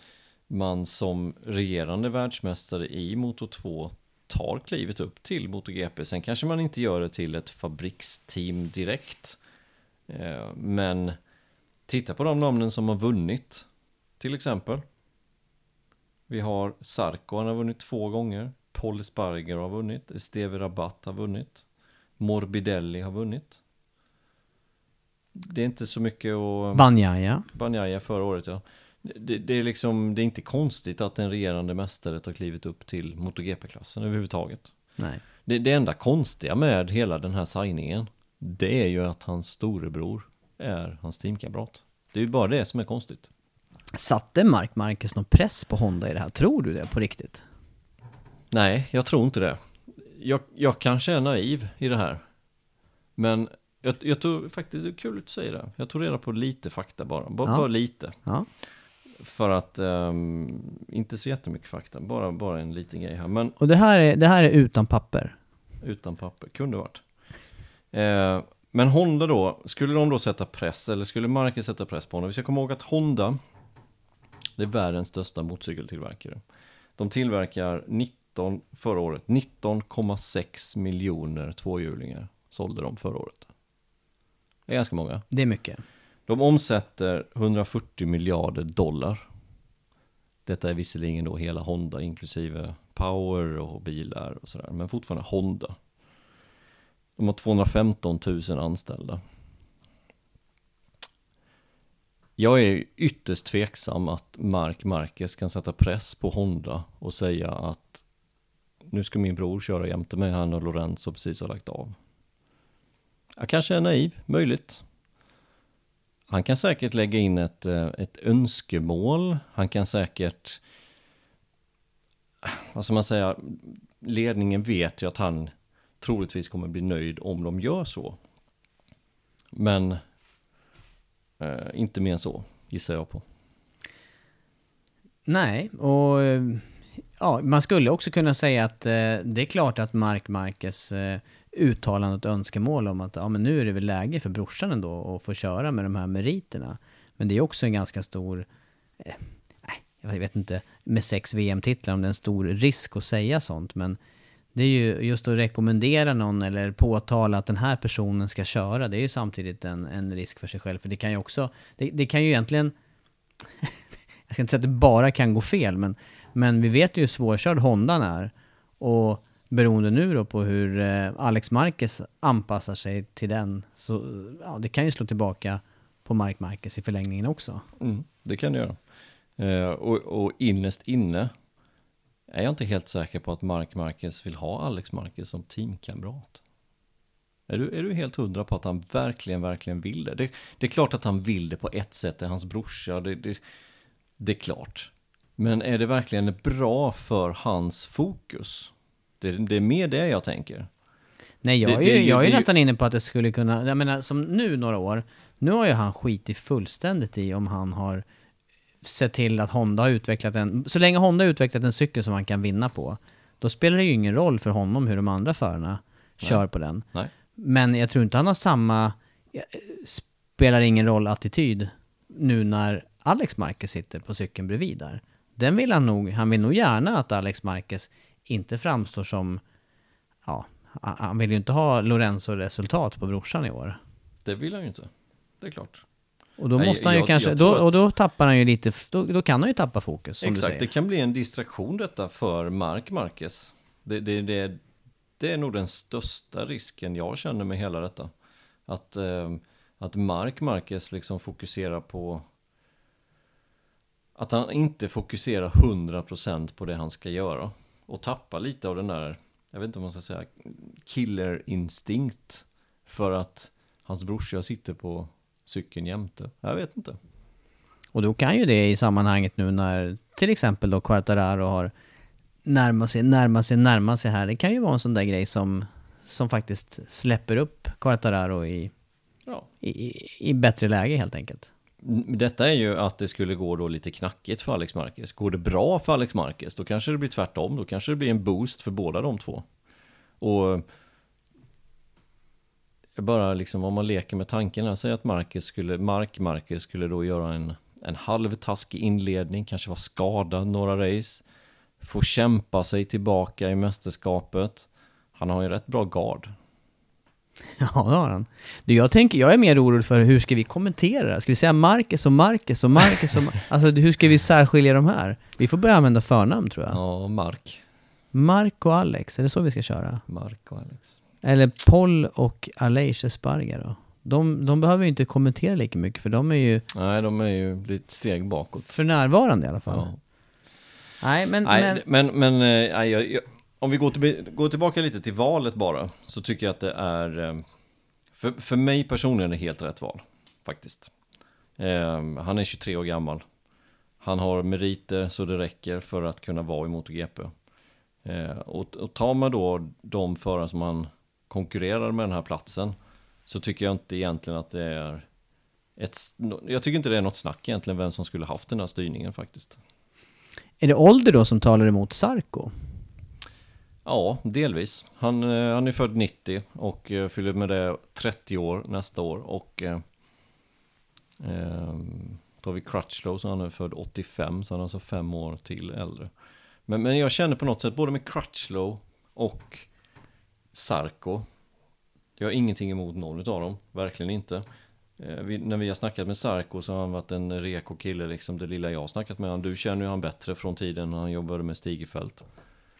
man som regerande världsmästare i Moto 2 tar klivet upp till MotoGP. Sen kanske man inte gör det till ett fabriksteam direkt. Eh, men titta på de namnen som har vunnit, till exempel. Vi har Sarko, han har vunnit två gånger. Paul Sparger har vunnit. Steve Rabatt har vunnit. Morbidelli har vunnit. Det är inte så mycket att... Banjaya. Banjaya förra året ja. Det, det är liksom, det är inte konstigt att en regerande mästare har klivit upp till MotoGP-klassen överhuvudtaget. Nej. Det, det enda konstiga med hela den här signingen, det är ju att hans storebror är hans teamkamrat. Det är ju bara det som är konstigt. Satte Mark Marquez någon press på Honda i det här? Tror du det på riktigt? Nej, jag tror inte det. Jag, jag kanske är naiv i det här. Men jag, jag tror faktiskt, det är kul att du säger det. Jag tog reda på lite fakta bara, bara, Ja. bara lite. Ja. För att, ehm, inte så jättemycket fakta, bara, bara en liten grej här. Men Och det här är, det här är utan papper. utan papper, kunde varit. Eh, men Honda då, skulle de då sätta press, eller skulle Marquez sätta press på honom? Vi ska komma ihåg att Honda, det är världens största motorcykeltillverkare. De tillverkar 19, förra året, 19,6 miljoner tvåhjulingar sålde de förra året. Det är ganska många. Det är mycket. De omsätter 140 miljarder dollar. Detta är visserligen då hela Honda inklusive Power och bilar och sådär. Men fortfarande Honda. De har 215 000 anställda. Jag är ytterst tveksam att Mark Marquez kan sätta press på Honda och säga att nu ska min bror köra jämte mig han och Lorenzo precis har lagt av. Jag kanske är naiv, möjligt. Han kan säkert lägga in ett, eh, ett önskemål. Han kan säkert, eh, vad ska man säga, ledningen vet ju att han troligtvis kommer bli nöjd om de gör så. Men eh, inte mer än så, gissar jag på. Nej, och eh, ja, man skulle också kunna säga att eh, det är klart att Mark Marquez eh, uttalande och önskemål om att ja, men nu är det väl läge för brorsan ändå att få köra med de här meriterna. Men det är också en ganska stor, eh, jag vet inte, med sex VM-titlar om det är en stor risk att säga sånt, men det är ju just att rekommendera någon eller påtala att den här personen ska köra, det är ju samtidigt en, en risk för sig själv, för det kan ju också, det, det kan ju egentligen jag ska inte säga att det bara kan gå fel, men, men vi vet ju hur svårkörd Hondan är. Och beroende nu då på hur eh, Alex Marquez anpassar sig till den, så ja, det kan ju slå tillbaka på Mark Marquez i förlängningen också. Mm, det kan det göra. Eh, och, och innerst inne är jag inte helt säker på att Mark Marquez vill ha Alex Marquez som teamkamrat. Är du, är du helt hundra på att han verkligen, verkligen vill det? det? Det är klart att han vill det på ett sätt, det är hans brorsa, det, det, det är klart. Men är det verkligen bra för hans fokus? Det, det är mer det jag tänker. Nej, jag Det- är, det ju, ju- jag är det ju- nästan inne på att det skulle kunna, jag menar som nu några år, nu har ju han skitit fullständigt i om han har sett till att Honda har utvecklat en, så länge Honda har utvecklat en cykel som han kan vinna på, då spelar det ju ingen roll för honom hur de andra förarna kör på den. Nej. Men jag tror inte han har samma, spelar ingen roll-attityd nu när Alex Marquez sitter på cykeln bredvid där. Den vill han nog, han vill nog gärna att Alex Marquez inte framstår som, ja, han vill ju inte ha Lorenzo-resultat på brorsan i år. Det vill han ju inte. Det är klart. Och då Nej, måste han ju jag- kanske, jag då, tror och att- då tappar han ju lite, då, då kan han ju tappa fokus som du Exakt, säger. det kan bli en distraktion detta för Mark Marquez. Det, det, det, det är nog den största risken jag känner med hela detta. Att, eh, att Mark Marquez liksom fokuserar på... Att han inte fokuserar 100% på det han ska göra. Och tappar lite av den där, jag vet inte om man ska säga, killerinstinkt. För att hans brorsa sitter på cykeln jämte. Jag vet inte. Och då kan ju det i sammanhanget nu när till exempel då Quartararo har närmat sig, närmat sig, närmat sig här. Det kan ju vara en sån där grej som, som faktiskt släpper upp Quartararo i, Ja, i, i- i bättre läge helt enkelt detta är ju att det skulle gå då lite knackigt för Alex Marquez. Går det bra för Alex Marquez, då kanske det blir tvärtom. Då kanske det blir en boost för båda de två. Och bara liksom om man leker med tanken här, säg att Marcus skulle, Mark Marcus skulle då göra en, en halvtaskig inledning, kanske vara skadad några race, få kämpa sig tillbaka i mästerskapet. Han har ju rätt bra gard. Ja, det har han. Du, jag, tänker, jag är mer orolig för hur ska vi kommentera? Ska vi säga Marcus och Marcus och Marcus och Alltså hur ska vi särskilja de här? Vi får börja använda förnamn tror jag. Ja, Mark. Mark och Alex, är det så vi ska köra? Mark och Alex. Eller Paul och Aleix Esparga då? De, de behöver ju inte kommentera lika mycket för de är ju, Nej, de är ju lite steg bakåt. för närvarande i alla fall. Ja. Nej, men, Nej, men men, men, eh, nej, jag, jag, om vi går, till, går tillbaka lite till valet bara, så tycker jag att det är, eh, för, för mig personligen är det helt rätt val, faktiskt. Eh, han är 23 år gammal. Han har meriter så det räcker för att kunna vara i MotoGP. Eh, och, och tar man då de förare som han konkurrerar med den här platsen, så tycker jag inte egentligen att det är ett, jag tycker inte det är något snack egentligen vem som skulle haft den här styrningen faktiskt. är det ålder då som talar emot Sarko? Ja, delvis. Han, eh, han är född 90 och eh, fyller med det 30 år nästa år. Och eh, eh då har vi Crutchlow så han är född 85 så han är alltså fem år till äldre. Men, men jag känner på något sätt både med Crutchlow och Sarko. Jag har ingenting emot någon av dem, verkligen inte. Vi, när vi har snackat med Sarko så har han varit en reko kille, liksom det lilla jag har snackat med honom. Du känner ju han bättre från tiden när han jobbade med Stigefelt.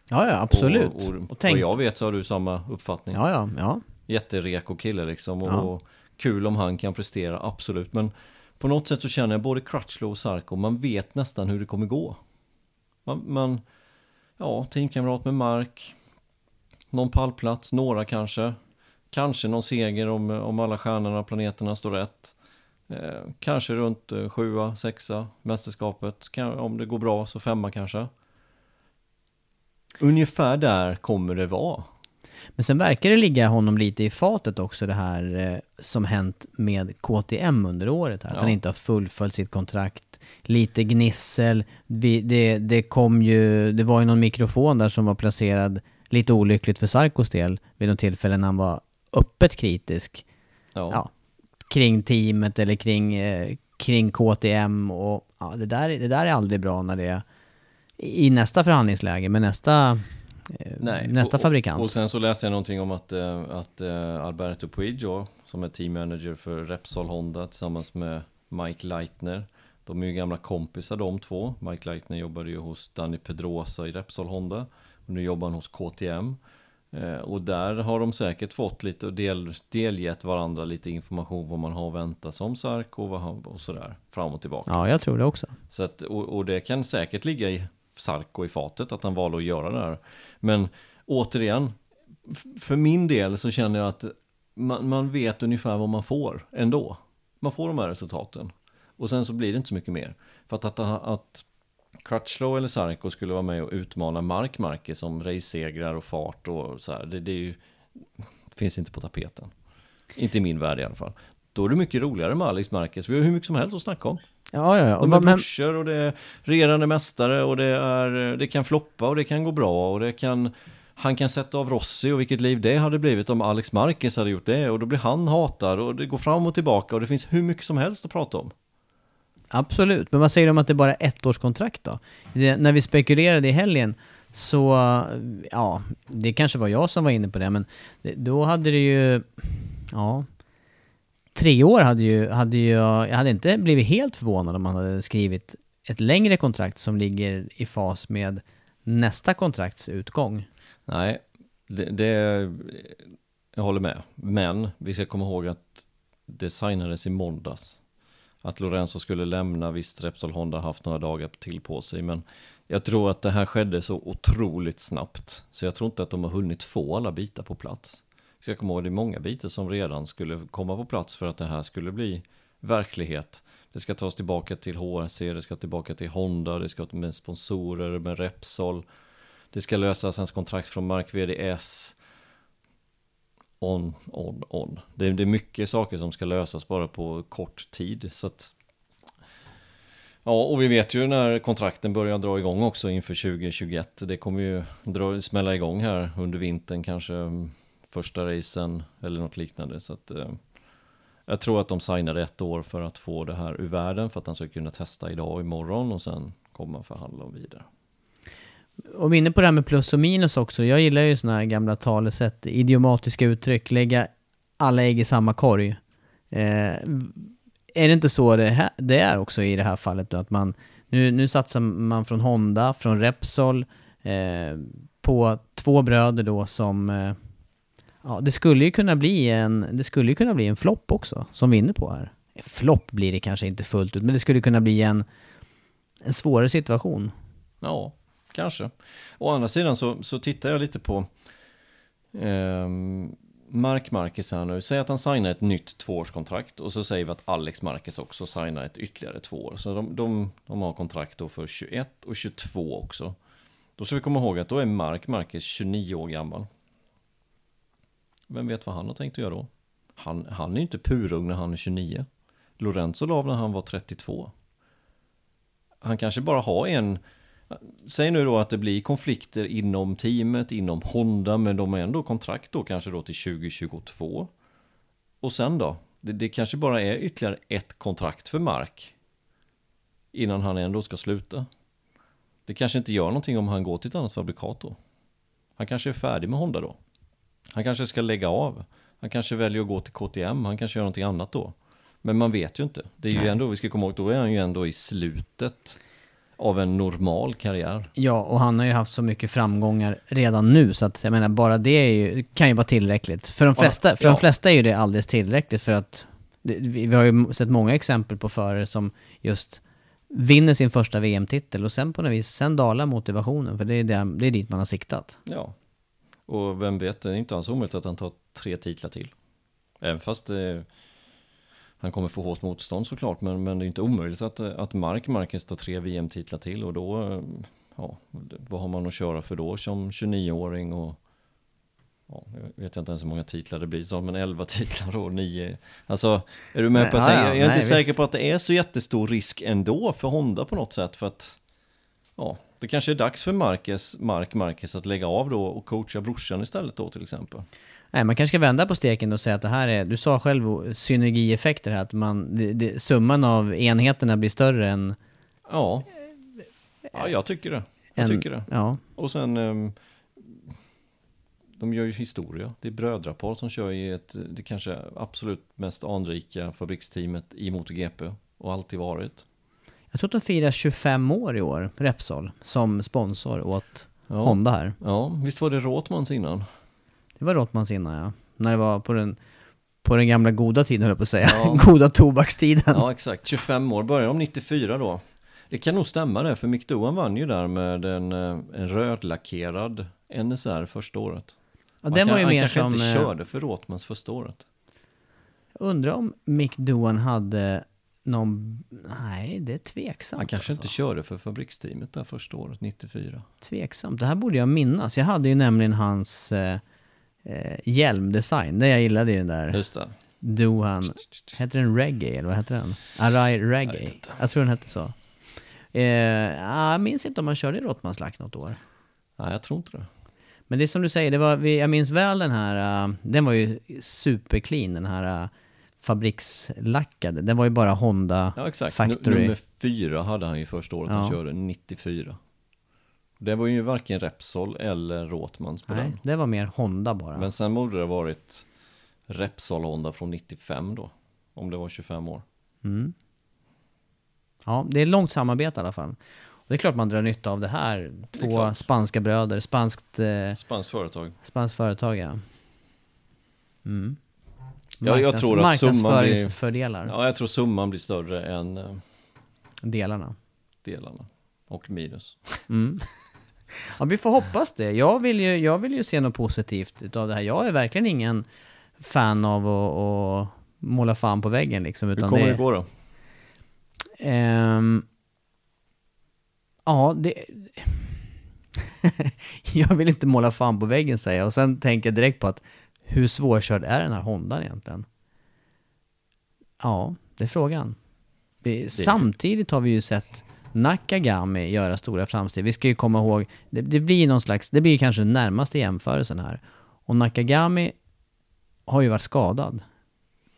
Ja, ja, absolut. Och, och, Och tänk- vad jag vet så har du samma uppfattning. Ja, ja, ja. Jättereko kille liksom. Och, Ja. och kul om han kan prestera, absolut. Men på något sätt så känner jag både Crutchlow och Sarko, man vet nästan hur det kommer gå. Man, man ja, teamkamrat med Mark. Någon pallplats, några kanske. Kanske någon seger om, om alla stjärnorna och planeterna står rätt. Eh, kanske runt eh, sjua, sexa, mästerskapet. Kan, om det går bra så femma kanske. Ungefär där kommer det vara. Men sen verkar det ligga honom lite i fatet också det här eh, som hänt med KTM under året här. Att Ja. han inte har fullföljt sitt kontrakt. Lite gnissel. Vi, det, det kom ju, det var ju någon mikrofon där som var placerad lite olyckligt för Sarkos del vid något tillfälle när han var öppet kritisk. Ja. Ja, kring teamet eller kring, eh, kring KTM och ja, det, där, det där är aldrig bra när det är i nästa förhandlingsläge med nästa, eh, nästa och, fabrikant. Och, sen så läste jag någonting om att, eh, att eh, Alberto Puijo, som är teammanager för Repsol Honda tillsammans med Mike Leitner. De är ju gamla kompisar de två. Mike Leitner jobbade ju hos Danny Pedrosa i Repsol Honda. Och nu jobbar han hos KTM. Och där har de säkert fått lite och del, delgett varandra lite information vad man har att vänta som Sarko och, vad och sådär. Fram och tillbaka. Ja, jag tror det också. Så att, och, och det kan säkert ligga i Sarko i fatet att han valde att göra det här. Men återigen, för min del så känner jag att man, man vet ungefär vad man får ändå. Man får de här resultaten. Och sen så blir det inte så mycket mer. För att, att, att Crutchlow eller Sarko skulle vara med och utmana Mark Marke som racesegrar och fart och så här. Det, det, är ju, det finns inte på tapeten. Inte i min värld i alla fall. Då är det mycket roligare med Alex Marquez. Vi har hur mycket som helst att snacka om. Ja, ja, ja. Och, De är men, brorsor och det är regerande mästare och det, är, det kan floppa och det kan gå bra och det kan han kan sätta av Rossi och vilket liv det hade blivit om Alex Marquez hade gjort det och då blir han hatad och det går fram och tillbaka och det finns hur mycket som helst att prata om. absolut. Men vad säger du om att det bara är ett års kontrakt då? Det, när vi spekulerade i helgen så, ja, det kanske var jag som var inne på det, men det, då hade det ju, ja, tre år hade ju, hade ju, jag hade inte blivit helt förvånad om man hade skrivit ett längre kontrakt som ligger i fas med nästa kontrakts utgång. Nej, det, det jag håller med. Men vi ska komma ihåg att det signades i måndags. Att Lorenzo skulle lämna, visst Repsol Honda haft några dagar till på sig, men jag tror att det här skedde så otroligt snabbt. Så jag tror inte att de har hunnit få alla bitar på plats. Ska komma ihåg, det är många bitar som redan skulle komma på plats för att det här skulle bli verklighet. Det ska tas tillbaka till HRC, det ska tillbaka till Honda, det ska med sponsorer, med Repsol. Det ska lösas hans kontrakt från Mark VDS. On, on, on. Det är, det är mycket saker som ska lösas bara på kort tid. Så att Ja, och vi vet ju när kontrakten börjar dra igång också inför 2021. Det kommer ju dra, smälla igång här under vintern, kanske första racen eller något liknande. Så att, eh, jag tror att de signade ett år för att få det här ur världen, för att han ska kunna testa idag och imorgon och sen komma förhandla och vidare. Och vi är inne på det här med plus och minus också. Jag gillar ju sådana här gamla talesätt, idiomatiska uttryck, lägga alla ägg i samma korg. Eh, är det inte så det, här, det är också i det här fallet då, att man nu, nu satsar man från Honda, från Repsol, eh, på två bröder då som eh, Ja, det skulle ju kunna bli en, det skulle ju kunna bli en flopp också, som vi är inne på här. Flopp blir det kanske inte fullt ut, men det skulle kunna bli en, en svårare situation. Ja, kanske. Å andra sidan så, så tittar jag lite på eh, Mark Marquez här nu. Säg att han signar ett nytt tvåårskontrakt och så säger vi att Alex Marquez också signar ett ytterligare två år. Så de, de, de har kontrakt då för 21 och 22 också. Då ska vi komma ihåg att då är Mark Marquez 29 år gammal. Vem vet vad han har tänkt att göra då? Han, han är ju inte purung när han är 29. Lorenzo la när han var 32. Han kanske bara har en Säg nu då att det blir konflikter inom teamet, inom Honda, men de har ändå kontrakt då kanske då till 2022. Och sen då? Det, det kanske bara är ytterligare ett kontrakt för Mark. Innan han ändå ska sluta. Det kanske inte gör någonting om han går till ett annat fabrikat då. Han kanske är färdig med Honda då. Han kanske ska lägga av. Han kanske väljer att gå till KTM, han kanske gör någonting annat då. Men man vet ju inte. Det är ju ändå, vi ska komma ihåg, då är han ju ändå i slutet av en normal karriär. Ja, och han har ju haft så mycket framgångar redan nu, så att jag menar, bara det ju, kan ju vara tillräckligt. För de flesta, för ja. de flesta är ju det alldeles tillräckligt, för att det, vi har ju sett många exempel på förare som just vinner sin första VM-titel och sen på något vis, sen dalar motivationen, för det är, det, det är dit man har siktat. Ja, och vem vet, det är inte alls omöjligt att han tar tre titlar till. Även fast eh, han kommer få hårt motstånd såklart, men, men det är inte omöjligt att, att Mark Marquez tar tre VM-titlar till och då, eh, ja, vad har man att köra för då som 29-åring och ja, jag vet inte ens hur många titlar det blir, men 11 titlar och 9. Alltså, är du med nej, på att ja, jag är nej, inte säker visst. på att det är så jättestor risk ändå för Honda på något sätt, för att ja, det kanske är dags för Marcus, Mark Marquez att lägga av då och coacha brorsan istället då till exempel. Nej, man kanske ska vända på steken och säga att det här är, du sa själv synergieffekter här, att man, det, det, summan av enheterna blir större än... Ja, ja jag tycker det. Jag en, tycker det. Ja. Och sen, um, de gör ju historia. Det är brödrapar som kör i ett, det kanske absolut mest anrika fabriksteamet i MotoGP och alltid varit. Jag tror att de firar 25 år i år, Repsol, som sponsor åt ja. Honda här. Ja, visst var det Rothmans innan? Det var Rothmans innan ja. När det var på den, på den gamla goda tiden höll jag på att säga. Ja. goda tobakstiden. Ja exakt, 25 år, började de 94 då. Det kan nog stämma det, för Mick Doohan vann ju där med en, eh, en rödlackerad NSR första året. Ja, den kan, var ju mer som... Han kanske inte körde för Rothmans första året. Jag undrar om Mick Doohan hade någon... Nej, det är tveksamt. Han kanske alltså. inte körde för fabriksteamet där första året, 94. Tveksamt. Det här borde jag minnas. Jag hade ju nämligen hans eh, eh, hjälmdesign. Det jag gillade i den där. Just det. Dohan. Heter den Reggae eller vad heter den? Arai Reggae. Jag, jag, tror den hette så. Eh, jag minns inte om han körde i Rottmanslack något år. Nej, jag tror inte det. Men det är som du säger, det var, jag minns väl den här, uh, den var ju superclean, den här fabrikslackade. Den var ju bara Honda ja, exakt. Factory. Nummer fyra hade han ju första året ja. han körde, 94. Det var ju varken Repsol eller Rothmans på Nej, den. det var mer Honda bara. Men sen borde det varit Repsol Honda från 95 då. Om det var 25 år. Mm. Ja, det är långt samarbete i alla fall. Och det är klart man drar nytta av det här. Två det spanska bröder, spanskt... Eh, spanskt företag. Spanskt företag, ja. Mm. Ja, jag tror att summan blir... fördelar. Ja, jag tror summan blir större än... Eh, delarna. Delarna. Och minus. Mm. Ja, vi får hoppas det. Jag vill ju, jag vill ju se något positivt utav det här. Jag är verkligen ingen fan av att, att måla fan på väggen liksom. Utan Hur kommer det, det gå då? Um, ja, det... jag vill inte måla fan på väggen säger jag. Och sen tänker jag direkt på att hur svårkörd är den här Hondan egentligen? Ja, det är frågan. Vi, samtidigt har vi ju sett Nakagami göra stora framsteg. Vi ska ju komma ihåg, det, det blir någon slags, det blir kanske den närmaste jämförelsen här. Och Nakagami har ju varit skadad.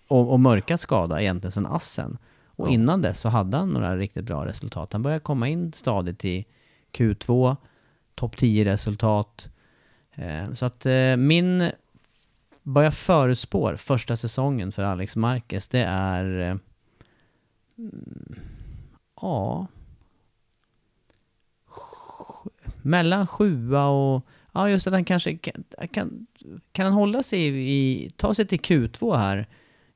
Och, och mörkat skada egentligen sedan assen. Och Ja. innan dess så hade han några riktigt bra resultat. Han började komma in stadigt i Q2, topp 10 resultat. Eh, så att eh, min, vad jag förutspår första säsongen för Alex Marquez, det är eh, mm, Ja. Mellan sjua och... Ja, just att han kanske kan... Kan, kan han hålla sig i... Ta sig till Q2 här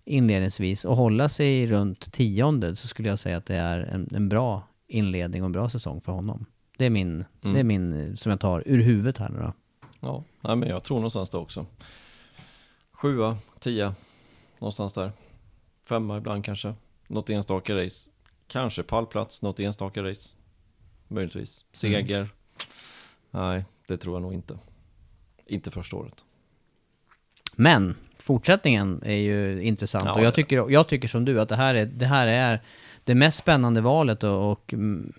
inledningsvis och hålla sig runt tionde så skulle jag säga att det är en, en bra inledning och en bra säsong för honom. Det är min, det är min eh, som jag tar ur huvudet här nu då. Ja, nej, men jag tror någonstans det också. Sjua, tia, någonstans där. Femma ibland kanske. Något enstaka race. Kanske pallplats, något enstaka race. Möjligtvis. Seger. Nej, det tror jag nog inte. Inte första året. Men fortsättningen är ju intressant Ja, och jag tycker, jag tycker som du att det här är det, här är det mest spännande valet och, och mm,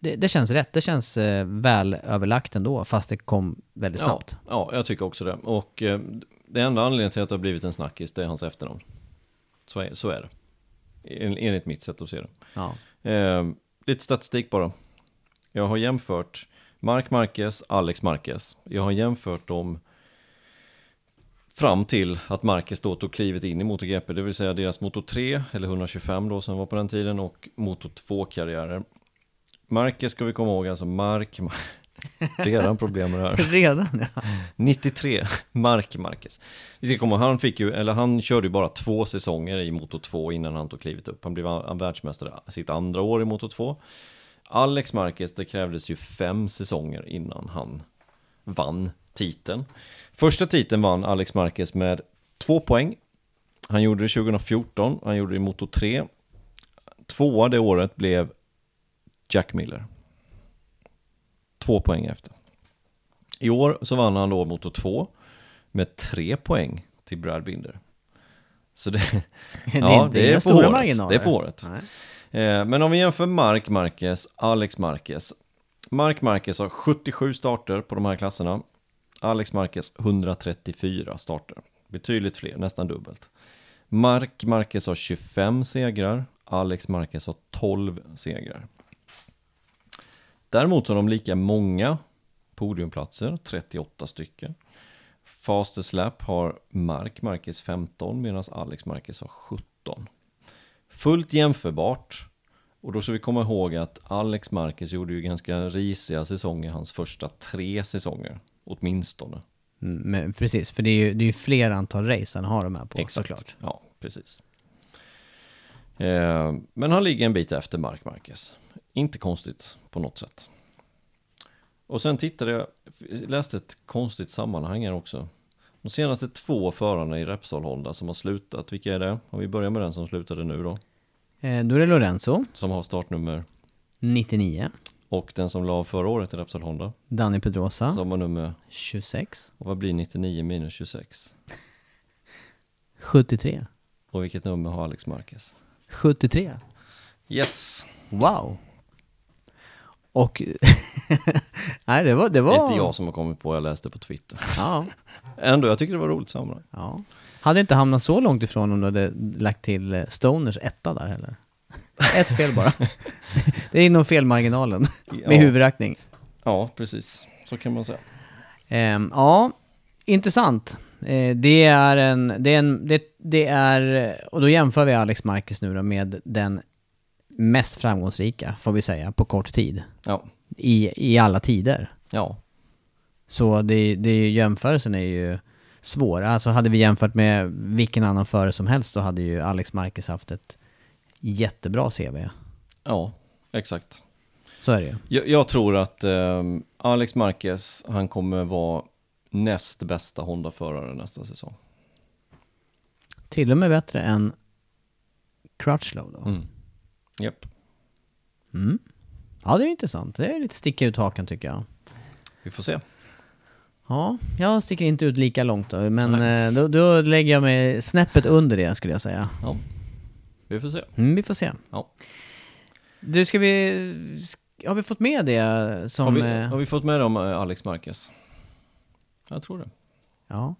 det, det känns rätt. Det känns eh, väl överlagt ändå fast det kom väldigt snabbt. Ja, ja, jag tycker också det. Och eh, det enda anledningen till att det har blivit en snackis, det är hans efternamn. Så är, så är det. En, enligt mitt sätt att se det. Ja. Eh, lite statistik bara. Jag har jämfört Mark Marquez, Alex Marquez. Jag har jämfört dem fram till att Marquez då tog klivet in i MotoGP, det vill säga deras Moto 3, eller 125 då som var på den tiden, och Moto 2-karriärer. Marquez ska vi komma ihåg, alltså Mark... Redan problem med det här. Redan ja. 93, Mark Marquez. Vi ska komma ihåg, han fick ju, eller han körde ju bara två säsonger i Moto 2 innan han tog klivet upp. Han blev världsmästare sitt andra år i Moto 2. Alex Marquez, det krävdes ju fem säsonger innan han vann titeln. Första titeln vann Alex Marquez med två poäng. Han gjorde det 2014, han gjorde det i Moto 3. Tvåa det året blev Jack Miller. Två poäng efter. I år så vann han då Moto 2 med tre poäng till Brad Binder. Så det, ja, det är det inga är på året. Det är på året. Eh, men om vi jämför Mark Marquez, Alex Marquez. Mark Marquez har 77 starter på de här klasserna. Alex Marquez 134 starter. Betydligt fler, nästan dubbelt. Mark Marquez har 25 segrar. Alex Marquez har 12 segrar. Däremot har de lika många podiumplatser, 38 stycken. Fastest lap har Mark Marquez 15 medan Alex Marquez har 17. Fullt jämförbart. Och då ska vi komma ihåg att Alex Marquez gjorde ju ganska risiga säsonger hans första tre säsonger. Åtminstone. Mm, Men precis, för det är ju, det är ju fler antal race han har de här på såklart. Ja, precis. Eh, men han ligger en bit efter Mark Marquez. Inte konstigt på något sätt. Och sen tittade jag, läste ett konstigt sammanhang här också. De senaste två förarna i Repsol Honda som har slutat, vilka är det? Om vi börjar med den som slutade nu då. Eh, då är det Lorenzo, Som har startnummer. 99. Och den som la förra året i Repsol Honda. Danny Pedrosa, Som har nummer, 26. och vad blir 99 minus 26? 73. Och vilket nummer har Alex Marquez? 73. Yes! Wow. Och... Nej, det var... Det Det var... är inte jag som har kommit på, jag läste på Twitter. Ja, Ändå, jag tycker det var roligt sammanhang. ja. Hade inte hamnat så långt ifrån om du hade lagt till eh, Stoners etta där heller. Ett fel bara. det är inom felmarginalen. Med Ja. huvudräkning. Ja, precis. Så kan man säga. Ehm, ja, intressant. Eh, det är en, det är en, det, det är, och då jämför vi Alex Marquez nu då med den mest framgångsrika, får vi säga, på kort tid. Ja, I, i alla tider. ja, Så det, det, jämförelsen är ju svår. Alltså hade vi jämfört med vilken annan förare som helst så hade ju Alex Marquez haft ett jättebra CV. ja, exakt. Så är det ju. Jag, jag tror att ehm, Alex Marquez, han kommer vara näst bästa Honda-förare nästa säsong. Till och med bättre än Crutchlow då. Mm. Japp, Mm. Ja, det är intressant. Det är lite sticka ut hakan tycker jag. vi får se. Ja, jag sticker inte ut lika långt då, men eh, då, då lägger jag mig snäppet under det skulle jag säga. Ja. Vi får se. Mm, vi får se. Ja. Du, ska vi... Har vi fått med det som... Har vi, eh, har vi fått med dem eh, Alex Marquez? Jag tror det. Ja.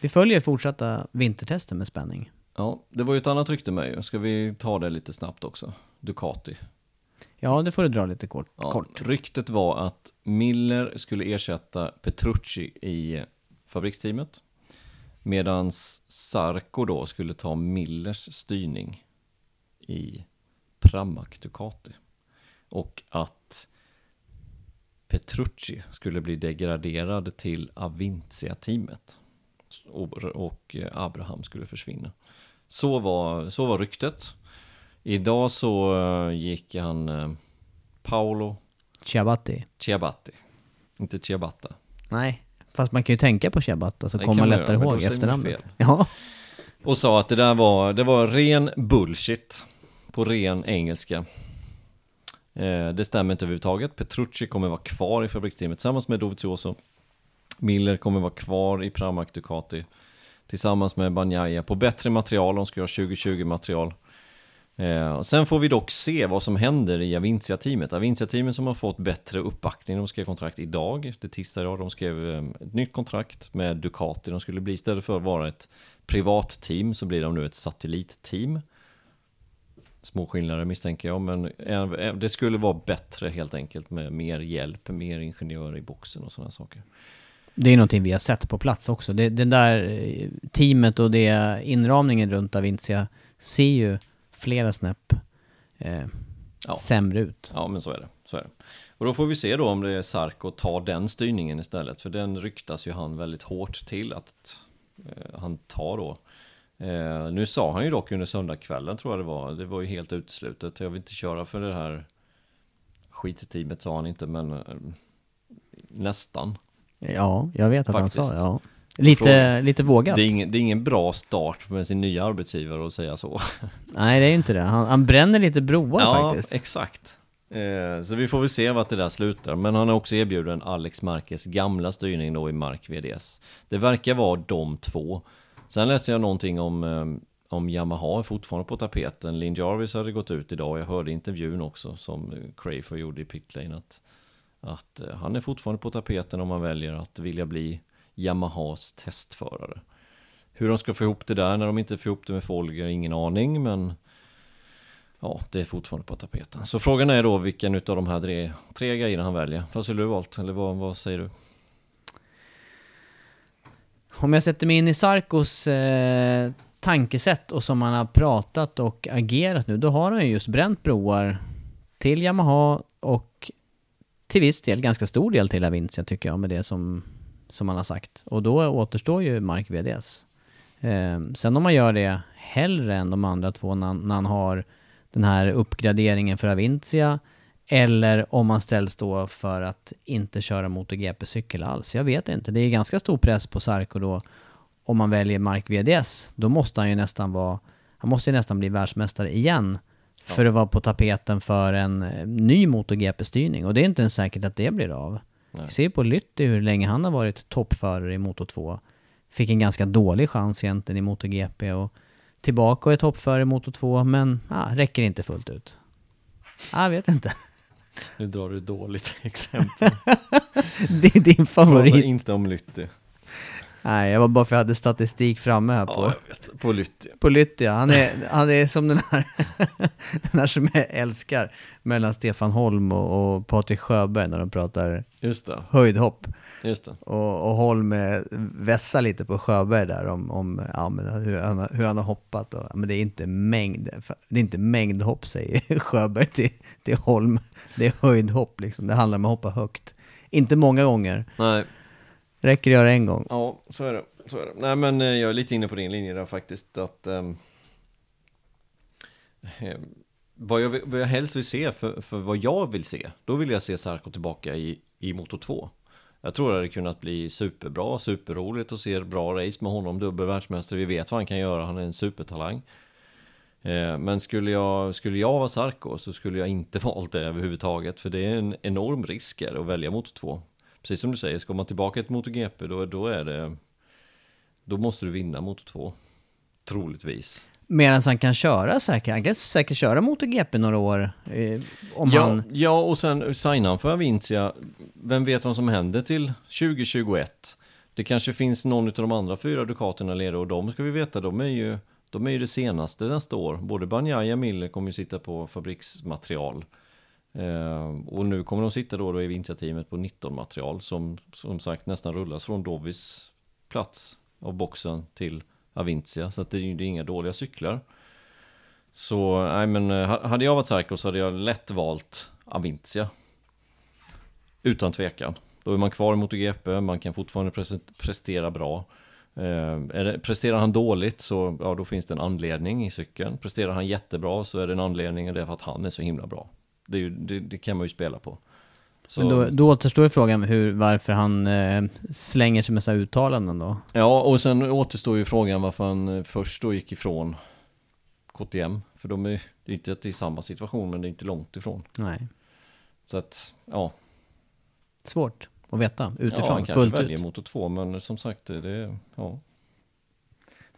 Vi följer fortsatta vintertester med spänning. Ja, det var ju ett annat rykte med ju. Ska vi ta det lite snabbt också? Ducati. Ja, det får du dra lite kort. Ja, kort. Ryktet var att Miller skulle ersätta Petrucci i fabriksteamet. Medan Sarko då skulle ta Millers styrning i Pramac Ducati. Och att Petrucci skulle bli degraderad till Avintia-teamet. Och, och Abraham skulle försvinna. Så var, så var ryktet. Idag så eh, gick han eh, Paolo Ciabatti. Ciabatti. Inte Ciabatta. Nej, fast man kan ju tänka på Ciabatta så kommer man lättare göra, ihåg efternamnet. Ja. Och sa att det där var, det var ren bullshit. På ren engelska. Eh, det stämmer inte överhuvudtaget. Petrucci kommer vara kvar i fabriksteamet tillsammans med Dovizioso. Miller kommer vara kvar i Pramac Ducati. Tillsammans med Banjaya på bättre material. De ska ha 2020 material. Eh, och sen får vi dock se vad som händer i Avincia-teamet. Avincia-teamet som har fått bättre uppbackning, de skrev kontrakt idag, det är tisdag idag, de skrev eh, ett nytt kontrakt med Ducati. De skulle bli, istället för att vara ett privat team så blir de nu ett satellitteam. Små skillnader misstänker jag, men eh, det skulle vara bättre helt enkelt med mer hjälp, mer ingenjörer i boxen och sådana saker. Det är någonting vi har sett på plats också. Det, det där eh, teamet och det inramningen runt Avintia ser ju flera snäpp eh, Ja. sämre ut. Ja, men så är det. Så är det. Och då får vi se då om det är Sarko tar den styrningen istället. För den ryktas ju han väldigt hårt till att eh, han tar då. Eh, nu sa han ju dock under söndagskvällen tror jag det var. Det var ju helt uteslutet. Jag vill inte köra för det här skitteamet sa han inte, men eh, nästan. Ja, jag vet att Faktiskt. han sa ja. Lite, Fråga. lite vågat. Det är, ingen, det är ingen bra start med sin nya arbetsgivare att säga så. Nej, det är ju inte det. Han, han bränner lite broar ja, faktiskt. exakt. Eh, så vi får väl se vart det där slutar. Men han har också erbjuden Alex Marquez gamla styrning då i Mark VDS. Det verkar vara de två. Sen läste jag någonting om, eh, om Yamaha är fortfarande på tapeten. Lin Jarvis hade gått ut idag. Jag hörde intervjun också som Crafer gjorde i Pitlane. Att, att eh, han är fortfarande på tapeten om man väljer att vilja bli Yamahas testförare. Hur de ska få ihop det där när de inte får ihop det med Folger, ingen aning. Men Ja, det är fortfarande på tapeten. Så frågan är då vilken utav de här tre, tre grejerna han väljer. Vad skulle du valt? Eller vad, vad säger du? Om jag sätter mig in i Sarkos eh, tankesätt och som han har pratat och agerat nu, då har han ju just bränt broar till Yamaha och till viss del, ganska stor del till Avintia tycker jag med det som, som man har sagt. Och då återstår ju Mark VDS. Eh, sen om man gör det hellre än de andra två när, när han har den här uppgraderingen för Avintia eller om man ställs då för att inte köra MotoGP-cykel alls. Jag vet inte. Det är ganska stor press på Sarko då. Om man väljer Mark VDS, då måste han ju nästan vara... Han måste ju nästan bli världsmästare igen. För att vara på tapeten för en eh, ny MotoGP-styrning. Och det är inte ens säkert att det blir av. Nej. Se på Lytti hur länge han har varit toppförare i Moto 2. Fick en ganska dålig chans egentligen i MotoGP och tillbaka och är toppförare i Moto 2, men ah, räcker inte fullt ut. Ah, jag vet inte. Nu drar du dåligt exempel. Det är din Prata favorit. inte om Lytti. Nej, jag var bara för att jag hade statistik framme här på, Ja, jag vet. På Lytti. på Lytti. Han är, han är som den här, den här som jag älskar mellan Stefan Holm och, och Patrik Sjöberg när de pratar Just det. höjdhopp. Just det. Och, och Holm vässar lite på Sjöberg där om, om ja, men hur, han, hur han har hoppat. Och, men det är inte mängd, det är inte mängdhopp säger Sjöberg till, till Holm. Det är höjdhopp liksom, det handlar om att hoppa högt. Inte många gånger, Nej, räcker att göra en gång. ja, så är det. Så är det. Nej, men eh, jag är lite inne på din linje där faktiskt. Att, eh, vad, jag, vad jag helst vill se, för, för vad jag vill se, då vill jag se Sarko tillbaka i, i Moto 2. Jag tror det hade kunnat bli superbra, superroligt och se bra race med honom, dubbel världsmästare. Vi vet vad han kan göra, han är en supertalang. Eh, men skulle jag, skulle jag vara Sarko så skulle jag inte valt det överhuvudtaget. För det är en enorm risk att välja mot 2. Precis som du säger, ska man tillbaka till MotoGP då, då är det... Då måste du vinna Moto 2. Troligtvis. Medan han kan köra säkert, han kan säkert köra MotoGP några år. Eh, om ja, han... ja, och sen signar han för Avincia. Vem vet vad som händer till 2021? Det kanske finns någon av de andra fyra Ducaterna leder och de ska vi veta, de är ju, de är ju det senaste nästa år. Både Banjaya och Miller kommer ju sitta på fabriksmaterial. Eh, och nu kommer de sitta då, då i vinterteamet på 19 material som som sagt nästan rullas från Dovis plats av boxen till Avincia. Så att det, är ju- det är inga dåliga cyklar. Så, nej men eh, hade jag varit Sarko så hade jag lätt valt Avincia. Utan tvekan. Då är man kvar i MotoGP, man kan fortfarande prestera bra. Eh, det, presterar han dåligt så ja, då finns det en anledning i cykeln. Presterar han jättebra så är det en anledning och det är för att han är så himla bra. Det, ju, det, det kan man ju spela på. Så, Men då, då återstår ju frågan hur, varför han eh, slänger sig med så här uttalanden då. Ja, och sen återstår ju frågan varför han eh, först då gick ifrån KTM. För de är, det är inte att det är samma situation, men det är inte långt ifrån. Nej. Så att, ja. Svårt att veta ja, han utifrån, kanske fullt väljer ut. motor 2, men som sagt, det, ja.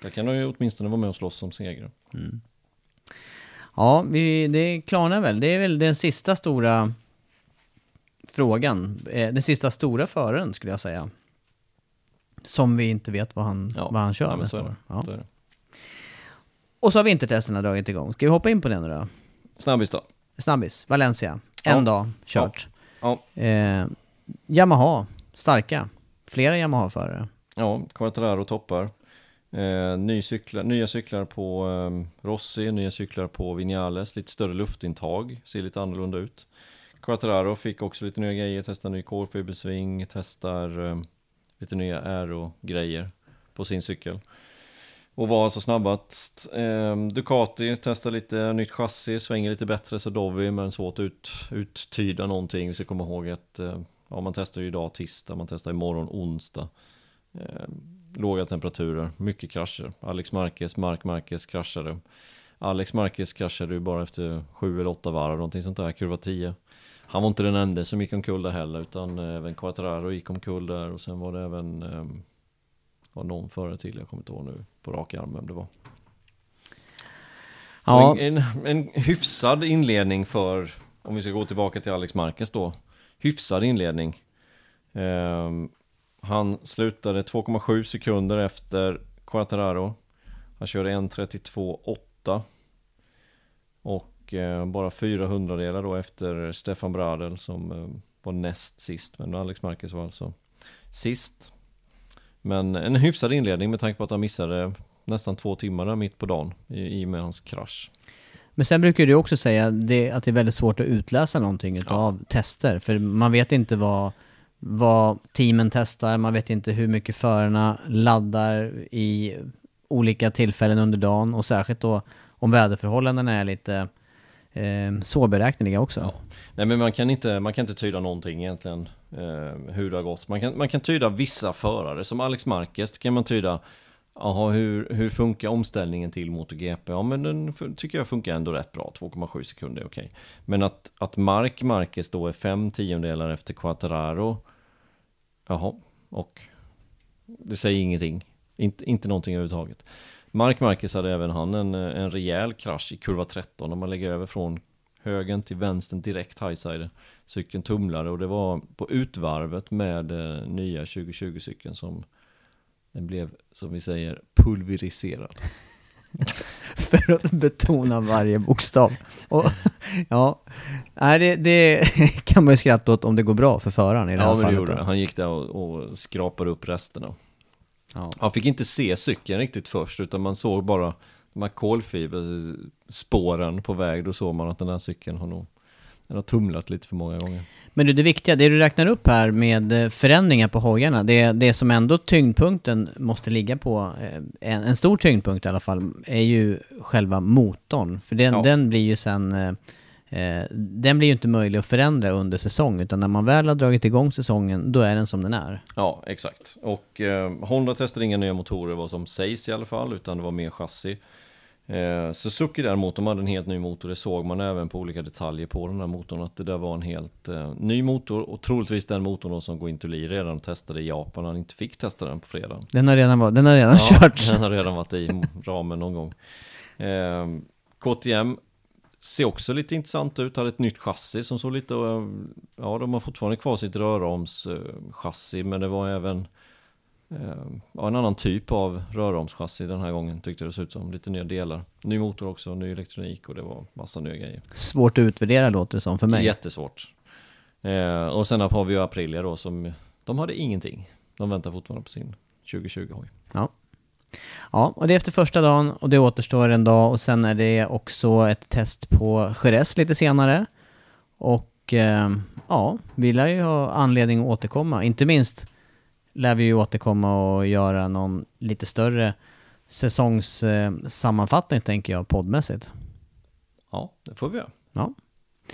Där kan han ju åtminstone vara med och slåss som segrare. Ja, vi, det klarnar väl. Det är väl den sista stora frågan. Eh, den sista stora föraren skulle jag säga. Som vi inte vet vad han, Ja, vad han kör ja, nästa år. Ja. Och så har vintertesterna dragit igång. Ska vi hoppa in på det nu då? Snabbis då. Snabbis, Valencia. En Ja. dag kört. Ja, Eh, Yamaha, starka. Flera Yamaha-förare. ja Quattararo toppar. Eh, ny cyklar, nya cyklar på eh, Rossi, nya cyklar på Vinales, lite större luftintag, ser lite annorlunda ut. Quattararo fick också lite nya grejer, testar ny kolfibersving, testar eh, lite nya aero-grejer på sin cykel. Och var alltså snabbast. Eh, Ducati testar lite nytt chassi, svänger lite bättre så Dovi, men svårt att ut, uttyda någonting. Vi ska komma ihåg att eh, ja, man testar ju idag tisdag, man testar imorgon onsdag. Ehm, Låga temperaturer, mycket krascher. Alex Marquez, Mark Marquez kraschade. Alex Marquez kraschade ju bara efter sju eller åtta varv, någonting sånt där, kurva 10. Han var inte den enda som gick omkull där heller, utan även Quattararo gick omkull där och sen var det även eh, var någon före till, jag kommer inte ihåg nu på rak arm vem det var. Så Ja. en, en, hyfsad inledning för, om vi ska gå tillbaka till Alex Marquez då, hyfsad inledning. Ehm, han slutade 2,7 sekunder efter Quattararo. Han körde 1.32,8. Och eh, bara 400 delar då efter Stefan Bradel som eh, var näst sist. Men Alex Marquez var alltså sist. Men en hyfsad inledning med tanke på att han missade nästan två timmar där mitt på dagen i, i och med hans krasch. Men sen brukar du också säga det, att det är väldigt svårt att utläsa någonting utav tester. För man vet inte vad, vad teamen testar, man vet inte hur mycket förarna laddar i olika tillfällen under dagen. Och särskilt då om väderförhållandena är lite eh, svårberäkneliga också. Nej men man kan inte, man kan inte tyda någonting egentligen eh, hur det har gått. Man kan, man kan tyda vissa förare, som Alex Marquez kan man tyda Jaha, hur, hur funkar omställningen till MotoGP? Ja men den tycker jag funkar ändå rätt bra, 2,7 sekunder är okej. Men att, att Mark Marquez då är fem tiondelar efter Quattararo Jaha, och det säger ingenting. Inte, inte någonting överhuvudtaget. Mark Marquez hade även han en, en rejäl krasch i kurva 13 om man lägger över från högen till vänstern direkt highside. Cykeln tumlade och det var på utvarvet med eh, nya 2020-cykeln som den blev, som vi säger, pulveriserad. För att betona varje bokstav. Och, ja, nej, det, det kan man ju skratta åt om det går bra för föraren i det här Ja men det fallet. gjorde det. Han gick där och, och skrapade upp resterna. Ja. Han fick inte se cykeln riktigt först utan man såg bara de här kolfiberspåren på väg. Då såg man att den här cykeln har nog den har tumlat lite för många gånger. Men du, det viktiga, det du räknar upp här med eh, förändringar på hojarna, det, det som ändå tyngdpunkten måste ligga på, eh, en, en stor tyngdpunkt i alla fall, är ju själva motorn. För den, Ja. den blir ju sen, eh, den blir ju inte möjlig att förändra under säsong, utan när man väl har dragit igång säsongen, då är den som den är. Ja, exakt. Och eh, Honda testade inga nya motorer vad som sägs i alla fall, utan det var mer chassi. Eh, Suzuki däremot, de hade en helt ny motor, det såg man även på olika detaljer på den här motorn, att det där var en helt eh, ny motor och troligtvis den motorn då som Guintoli redan testade i Japan, han inte fick testa den på fredagen. Den har redan, den har redan Ja, körts. Den har redan varit i ramen någon gång. Eh, KTM ser också lite intressant ut, hade ett nytt chassi som såg lite, eh, ja de har fortfarande kvar sitt röromschassi men det var även ja, en annan typ av röromschassi den här gången tyckte det såg ut som, lite nya delar. Ny motor också, ny elektronik och det var massa nya grejer. Svårt att utvärdera låter det som för mig. Jättesvårt. Eh, och sen har vi ju Aprilia då som, de hade ingenting. De väntar fortfarande på sin 2020-hoj. Ja. Ja, och det är efter första dagen och det återstår en dag och sen är det också ett test på Jerez lite senare. Och eh, ja, vi lär ju ha anledning att återkomma. Inte minst lär vi ju återkomma och göra någon lite större säsongssammanfattning tänker jag poddmässigt. Ja, det får vi göra. Ja.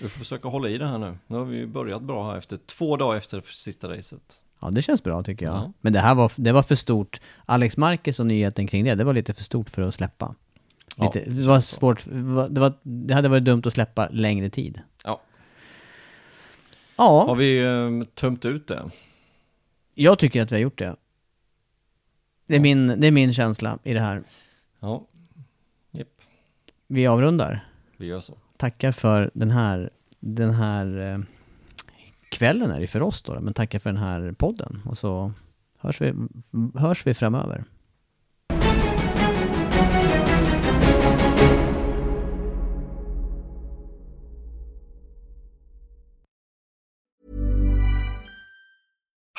Vi får försöka hålla i det här nu. Nu har vi börjat bra här efter två dagar efter sista racet. Ja, det känns bra tycker jag. Ja. Men det här var, det var för stort. Alex Marquez och nyheten kring det, det var lite för stort för att släppa. Ja, Lite, det var svårt, det, var, det hade varit dumt att släppa längre tid. Ja. Ja, Har vi eh, tömt ut det? Jag tycker att vi har gjort det. Det är, min, det är min känsla i det här. Ja. Japp, Vi avrundar. vi gör så. Tackar för den här, den här eh, kvällen är det för oss då, men tackar för den här podden. Och så hörs vi, hörs vi framöver.